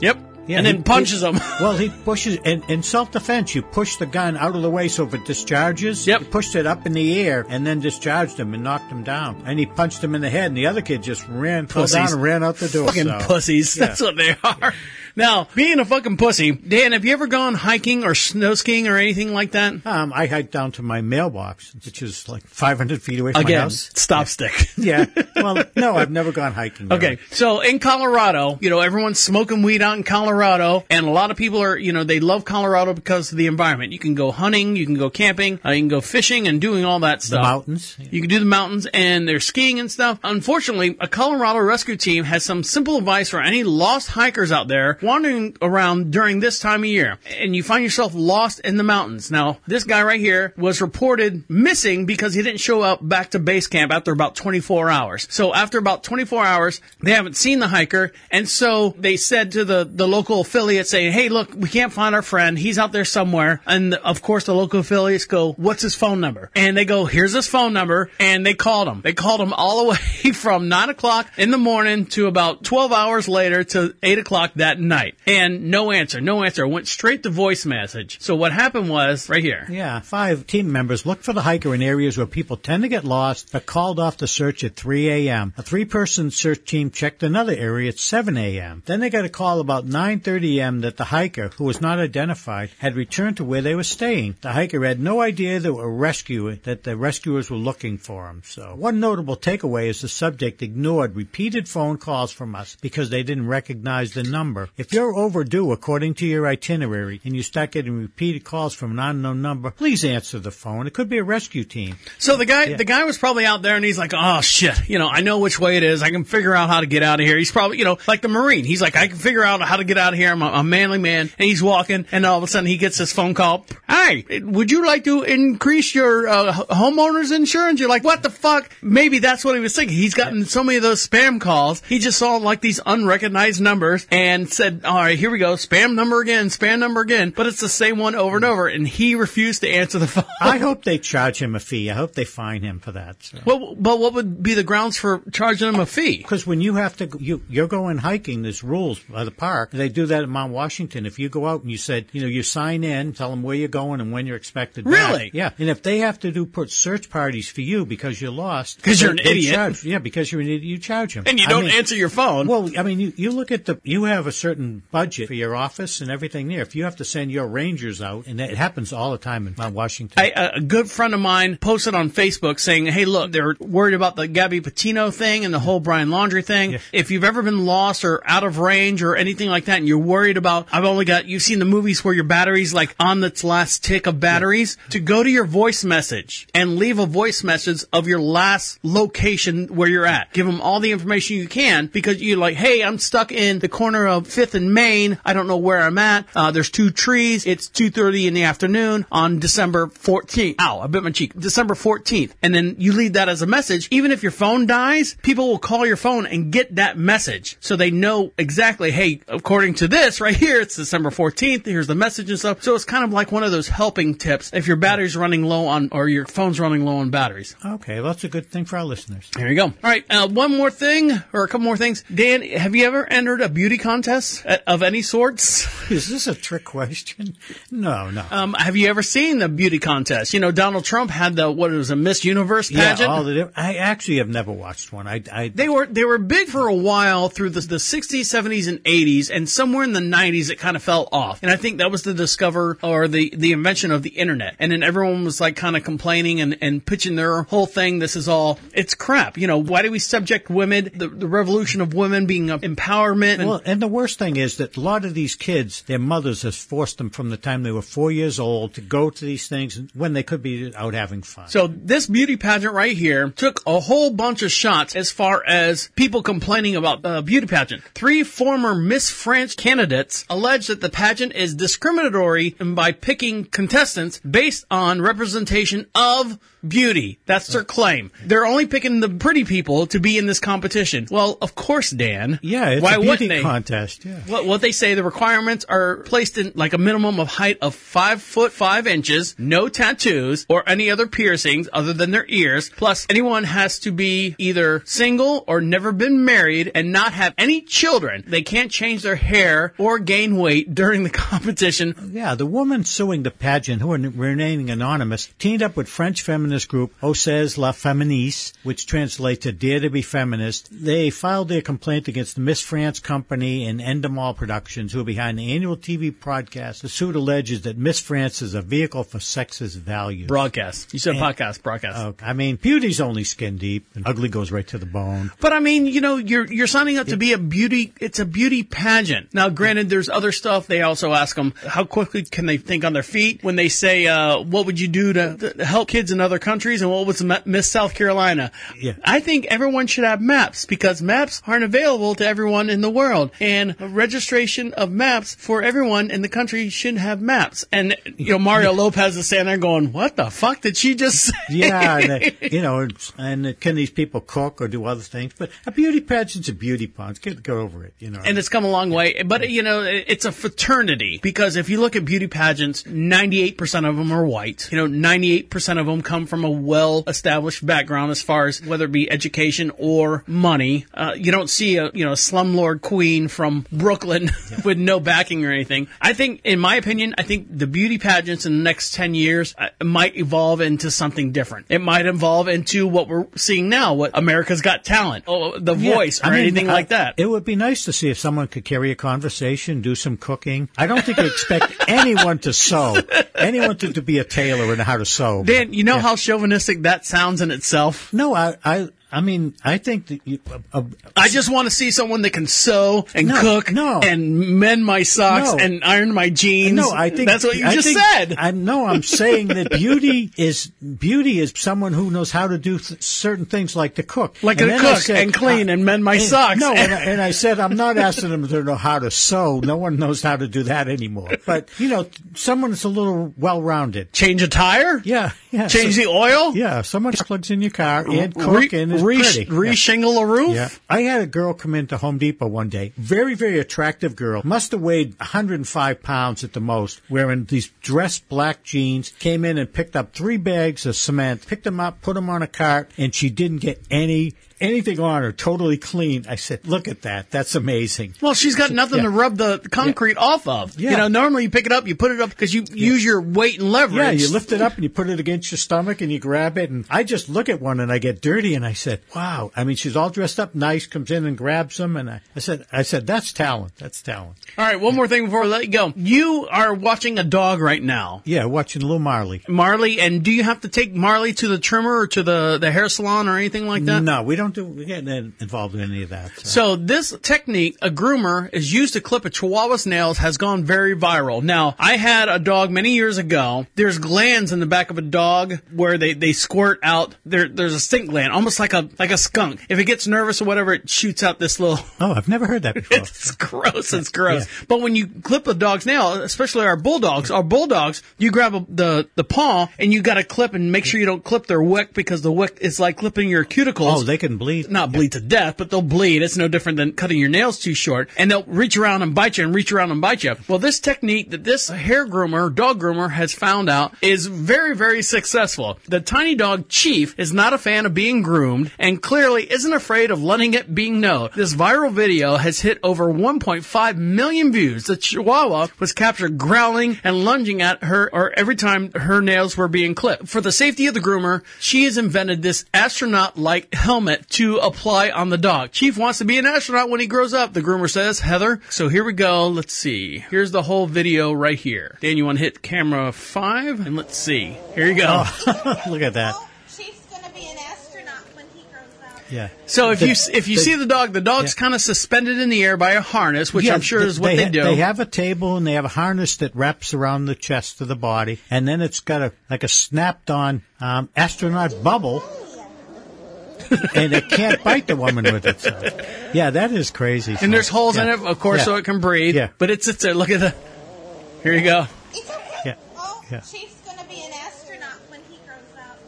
Yep. And then he- punches he- him. Well, he pushes in, in self defense. You push the gun out of the way so if it discharges. Yep. He pushed it up in the air and then discharged him and knocked him down. And he punched him in the head. And the other kid just ran, fell down and ran out the door. Fucking so, pussies. yeah. That's what they are. Now, being a fucking pussy, Dan, have you ever gone hiking or snow skiing or anything like that? Um, I hiked down to my mailbox, which is like 500 feet away from my Again, house. stop stick. Yeah. Well, no, I've never gone hiking. there. Okay, so in Colorado, you know, everyone's smoking weed out in Colorado, and a lot of people are, you know, they love Colorado because of the environment. You can go hunting, you can go camping, uh, you can go fishing and doing all that stuff. mountains. You can do the mountains, and they're skiing and stuff. Unfortunately, a Colorado rescue team has some simple advice for any lost hikers out there wandering around during this time of year and you find yourself lost in the mountains. Now, this guy right here was reported missing because he didn't show up back to base camp after about 24 hours. So after about 24 hours, they haven't seen the hiker. And so they said to the, the local affiliate saying, Hey, look, we can't find our friend. He's out there somewhere. And of course, the local affiliates go, what's his phone number? And they go, here's his phone number. And they called him. They called him all the way from nine o'clock in the morning to about 12 hours later to eight o'clock that night. And no answer, no answer. I went straight to voice message. So what happened was right here. Yeah, five team members looked for the hiker in areas where people tend to get lost, but called off the search at 3 a.m. A three-person search team checked another area at 7 a.m. Then they got a call about 9:30 a.m. that the hiker, who was not identified, had returned to where they were staying. The hiker had no idea there were a rescue that the rescuers were looking for him. So, one notable takeaway is the subject ignored repeated phone calls from us because they didn't recognize the number. If you're overdue according to your itinerary and you start getting repeated calls from an unknown number, please answer the phone. It could be a rescue team. So the guy, the guy was probably out there and he's like, oh shit, you know, I know which way it is. I can figure out how to get out of here. He's probably, you know, like the Marine. He's like, I can figure out how to get out of here. I'm a, a manly man. And he's walking and all of a sudden he gets this phone call. Hi, would you like to increase your uh, homeowner's insurance? You're like, what the fuck? Maybe that's what he was thinking. He's gotten so many of those spam calls. He just saw like these unrecognized numbers and said, all right, here we go. Spam number again, spam number again. But it's the same one over and over. And he refused to answer the phone. I hope they charge him a fee. I hope they fine him for that. So. Well, but what would be the grounds for charging him a fee? Because when you have to, you, you're going hiking, there's rules by the park. They do that at Mount Washington. If you go out and you said, you know, you sign in, tell them where you're going and when you're expected back. Really? Yeah. And if they have to do put search parties for you because you're lost, because you're an idiot. charge- yeah, because you're an idiot, you charge them. And you don't answer your phone. Well, I mean, you, you look at the, you have a certain budget for your office and everything there. If you have to send your rangers out, and it happens all the time in Mount Washington. I, a- good friend of mine posted on Facebook saying, "Hey, look, they're worried about the Gabby Petito thing and the whole Brian Laundrie thing. If you've ever been lost or out of range or anything like that, and you're worried about, I've only got you've seen the movies where your battery's like on its last tick of batteries. To go to your voice message and leave a voice message of your last location where you're at. Give them all the information you can because you're like, hey, I'm stuck in the corner of Fifth and Main. I don't know where I'm at. Uh, there's two trees. It's 2:30 in the afternoon on December 14th. Ow, I bit my cheek. December 14th. And then you leave that as a message. Even if your phone dies, people will call your phone and get that message. So they know exactly, hey, according to this right here, it's December 14th. Here's the message and stuff. So it's kind of like one of those helping tips if your battery's running low on, or your phone's running low on batteries. Okay, well, that's a good thing for our listeners. There you go. All right, uh, one more thing, or a couple more things. Dan, have you ever entered a beauty contest uh, of any sorts? Is this a trick question? No, no. Um, have you ever seen the beauty contest? You know, Donald Trump had the what it was a Miss Universe pageant. Yeah, all the, I actually have never watched one. I, I They were they were big for a while through the, the 60s, 70s, and 80s, and somewhere in the 90s it kind of fell off. And I think that was the discover or the the invention of the internet. And then everyone was like kind of complaining and, and pitching their whole thing. This is all it's crap. You know, why do we subject women the, the revolution of women being empowerment? And, Well, and the worst thing is that a lot of these kids, their mothers have forced them from the time they were four years old to go to these things when they could be out having fun. So this beauty pageant right here took a whole bunch of shots as far as people complaining about uh, beauty pageant. Three former Miss France candidates allege that the pageant is discriminatory by picking contestants based on representation of beauty. That's their claim. They're only picking the pretty people to be in this competition. Well, of course, Dan. Yeah, it's Why a beauty wouldn't they? contest. Yeah. What, what they say, the requirements are placed in like a minimum of height of five foot five inches, no tattoos or any other piercings other than their ears. Plus, anyone has to be either single or never been married and not have any children. They can't change their hair or gain weight during the competition. Yeah, the woman suing the pageant, who are remaining anonymous, teamed up with French feminist group Osez La Feministe, which translates to Dare to be Feminist. They filed their complaint against the Miss France Company and Endemol Productions, who are behind the annual TV broadcast. The suit alleges that Miss France is a vehicle for sexist values. Broadcast. You said And- podcast, broadcast. Oh, I mean, beauty's only skin deep, and ugly goes right to the bone. But I mean, you know, you're you're signing up to be a beauty. It's a beauty pageant. Now, granted, there's other stuff. They also ask them how quickly can they think on their feet when they say, uh, "What would you do to, to help kids in other other countries and what was Miss South Carolina. Yeah. I think everyone should have maps because maps aren't available to everyone in the world. And registration of maps for everyone in the country should have maps. And, you know, Mario Lopez is standing there going, what the fuck did she just say? yeah, and, uh, you know, and uh, can these people cook or do other things? But a beauty pageant's a beauty pageant. Get, get over it, you know. And it's come a long way, but you know, it's a fraternity because if you look at beauty pageants, 98% of them are white. You know, 98% of them come from a well-established background as far as whether it be education or money. Uh, you don't see a, you know, slumlord queen from Brooklyn with no backing or anything. I think, in my opinion, I think the beauty pageants in the next 10 years uh, might evolve into something different. It might evolve into what we're seeing now, what America's Got Talent, oh, The Yeah, Voice, or I mean, anything I- like that. It would be nice to see if someone could carry a conversation, do some cooking. I don't think you expect anyone to sew, anyone to, to be a tailor and how to sew. Dan, you know how chauvinistic that sounds in itself? No, I, I, I mean, I think that you, uh, uh, I just want to see someone that can sew and No, cook no. and mend my socks No. and iron my jeans. No, I think that's what you I just think- said. I know. I'm saying that beauty is beauty is someone who knows how to do th- certain things, like to cook, Like And to cook and clean and mend my socks. No, and, I- and I said I'm not asking them to know how to sew. No one knows how to do that anymore. But you know, someone that's a little well-rounded. Change a tire? Yeah, yeah. Change So- the oil? Yeah, someone plugs in your car and cook Re- and re- pretty. Yeah. Re-shingle a roof? Yeah. I had a girl come into Home Depot one day. Very, very attractive girl. Must have weighed 105 pounds at the most. Wearing these dressed black jeans. Came in and picked up three bags of cement. Picked them up, put them on a cart, and she didn't get any anything on her. Totally clean. I said, "Look at that. That's amazing." Well, she's got nothing Yeah. to rub the concrete off of. Yeah. You know, normally you pick it up, you put it up because you use your weight and leverage. Yeah, you lift it up and you put it against your stomach and you grab it. And I just look at one and I get dirty and I said, wow. I mean, she's all dressed up nice, comes in and grabs them. And I, I said, I said, that's talent. That's talent. All right, one more thing before we let you go. You are watching a dog right now. Yeah, watching Little Marley. Marley, and do you have to take Marley to the trimmer or to the, the hair salon or anything like that? No, we don't do, we get involved in any of that. So. So this technique, a groomer, is used to clip a chihuahua's nails, has gone very viral. Now, I had a dog many years ago. There's glands in the back of a dog where they, they squirt out. There, there's a stink gland, almost like a like a skunk. If it gets nervous or whatever, it shoots out this little. Oh, I've never heard that before. It's gross. It's gross. But when you clip a dog's nail, especially our bulldogs, our bulldogs, you grab a, the the paw and you got to clip and make sure you don't clip their wick because the wick is like clipping your cuticles. Oh, they can bleed. Not bleed to death, but they'll bleed. It's no different than cutting your nails too short. And they'll reach around and bite you and reach around and bite you. Well, this technique that this hair groomer, dog groomer has found out is very, very successful. The tiny dog Chief is not a fan of being groomed and clearly isn't afraid of letting it being known. This viral video has hit over 1.5 million views. The Chihuahua was captured growling and lunging at her or every time her nails were being clipped. For the safety of the groomer, she has invented this astronaut-like helmet to apply on the dog. Chief wants to be an astronaut when he grows up, the groomer says, Heather. So here we go. Let's see. Here's the whole video right here. Dan, you want to hit camera five? And let's see. Here you go. Look at that. Chief's gonna be an astronaut when he grows up. Yeah. So if The- you if you the- see the dog, the dog's kind of suspended in the air by a harness, which Yeah, I'm sure th- is what they, ha- do. They have a table and they have a harness that wraps around the chest of the body, and then it's got a like a snapped-on um, astronaut bubble, and it can't bite the woman with it. So. Yeah, that is crazy. and there's So, holes in it, of course, Yeah. so it can breathe. Yeah. But it sits there. Look at the. Here you go. Yeah. Yeah. Chief's gonna be an astronaut when he grows up.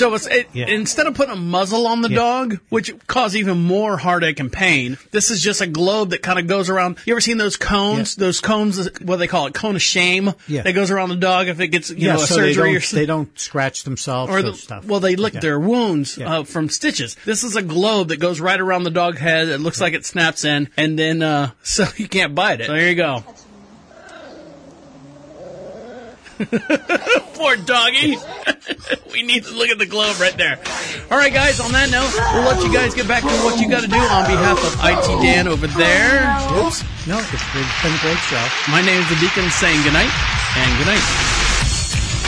So it's it, Yeah. instead of putting a muzzle on the Yeah. dog, which cause even more heartache and pain, this is just a globe that kind of goes around. You ever seen those cones? Those cones, what they call it, cone of shame. Yeah. That goes around the dog if it gets you yeah, know a so they surgery don't, or something. they don't scratch themselves or or the, stuff. well, they lick Yeah. their wounds Yeah. uh, from stitches. This is a globe that goes right around the dog head. It looks like it snaps in, and then uh, so you can't bite it. So here you go. Poor doggy. we need to look at the globe right there. All right, guys. On that note, we'll let you guys get back to what you got to do on behalf of IT Dan over there. Oops. No, it's, it's been a great show. My name is the Deacon saying goodnight and good night.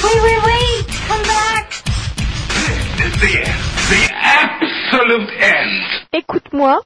Wait, wait, wait! Come back! The end. The absolute end. Écoute-moi.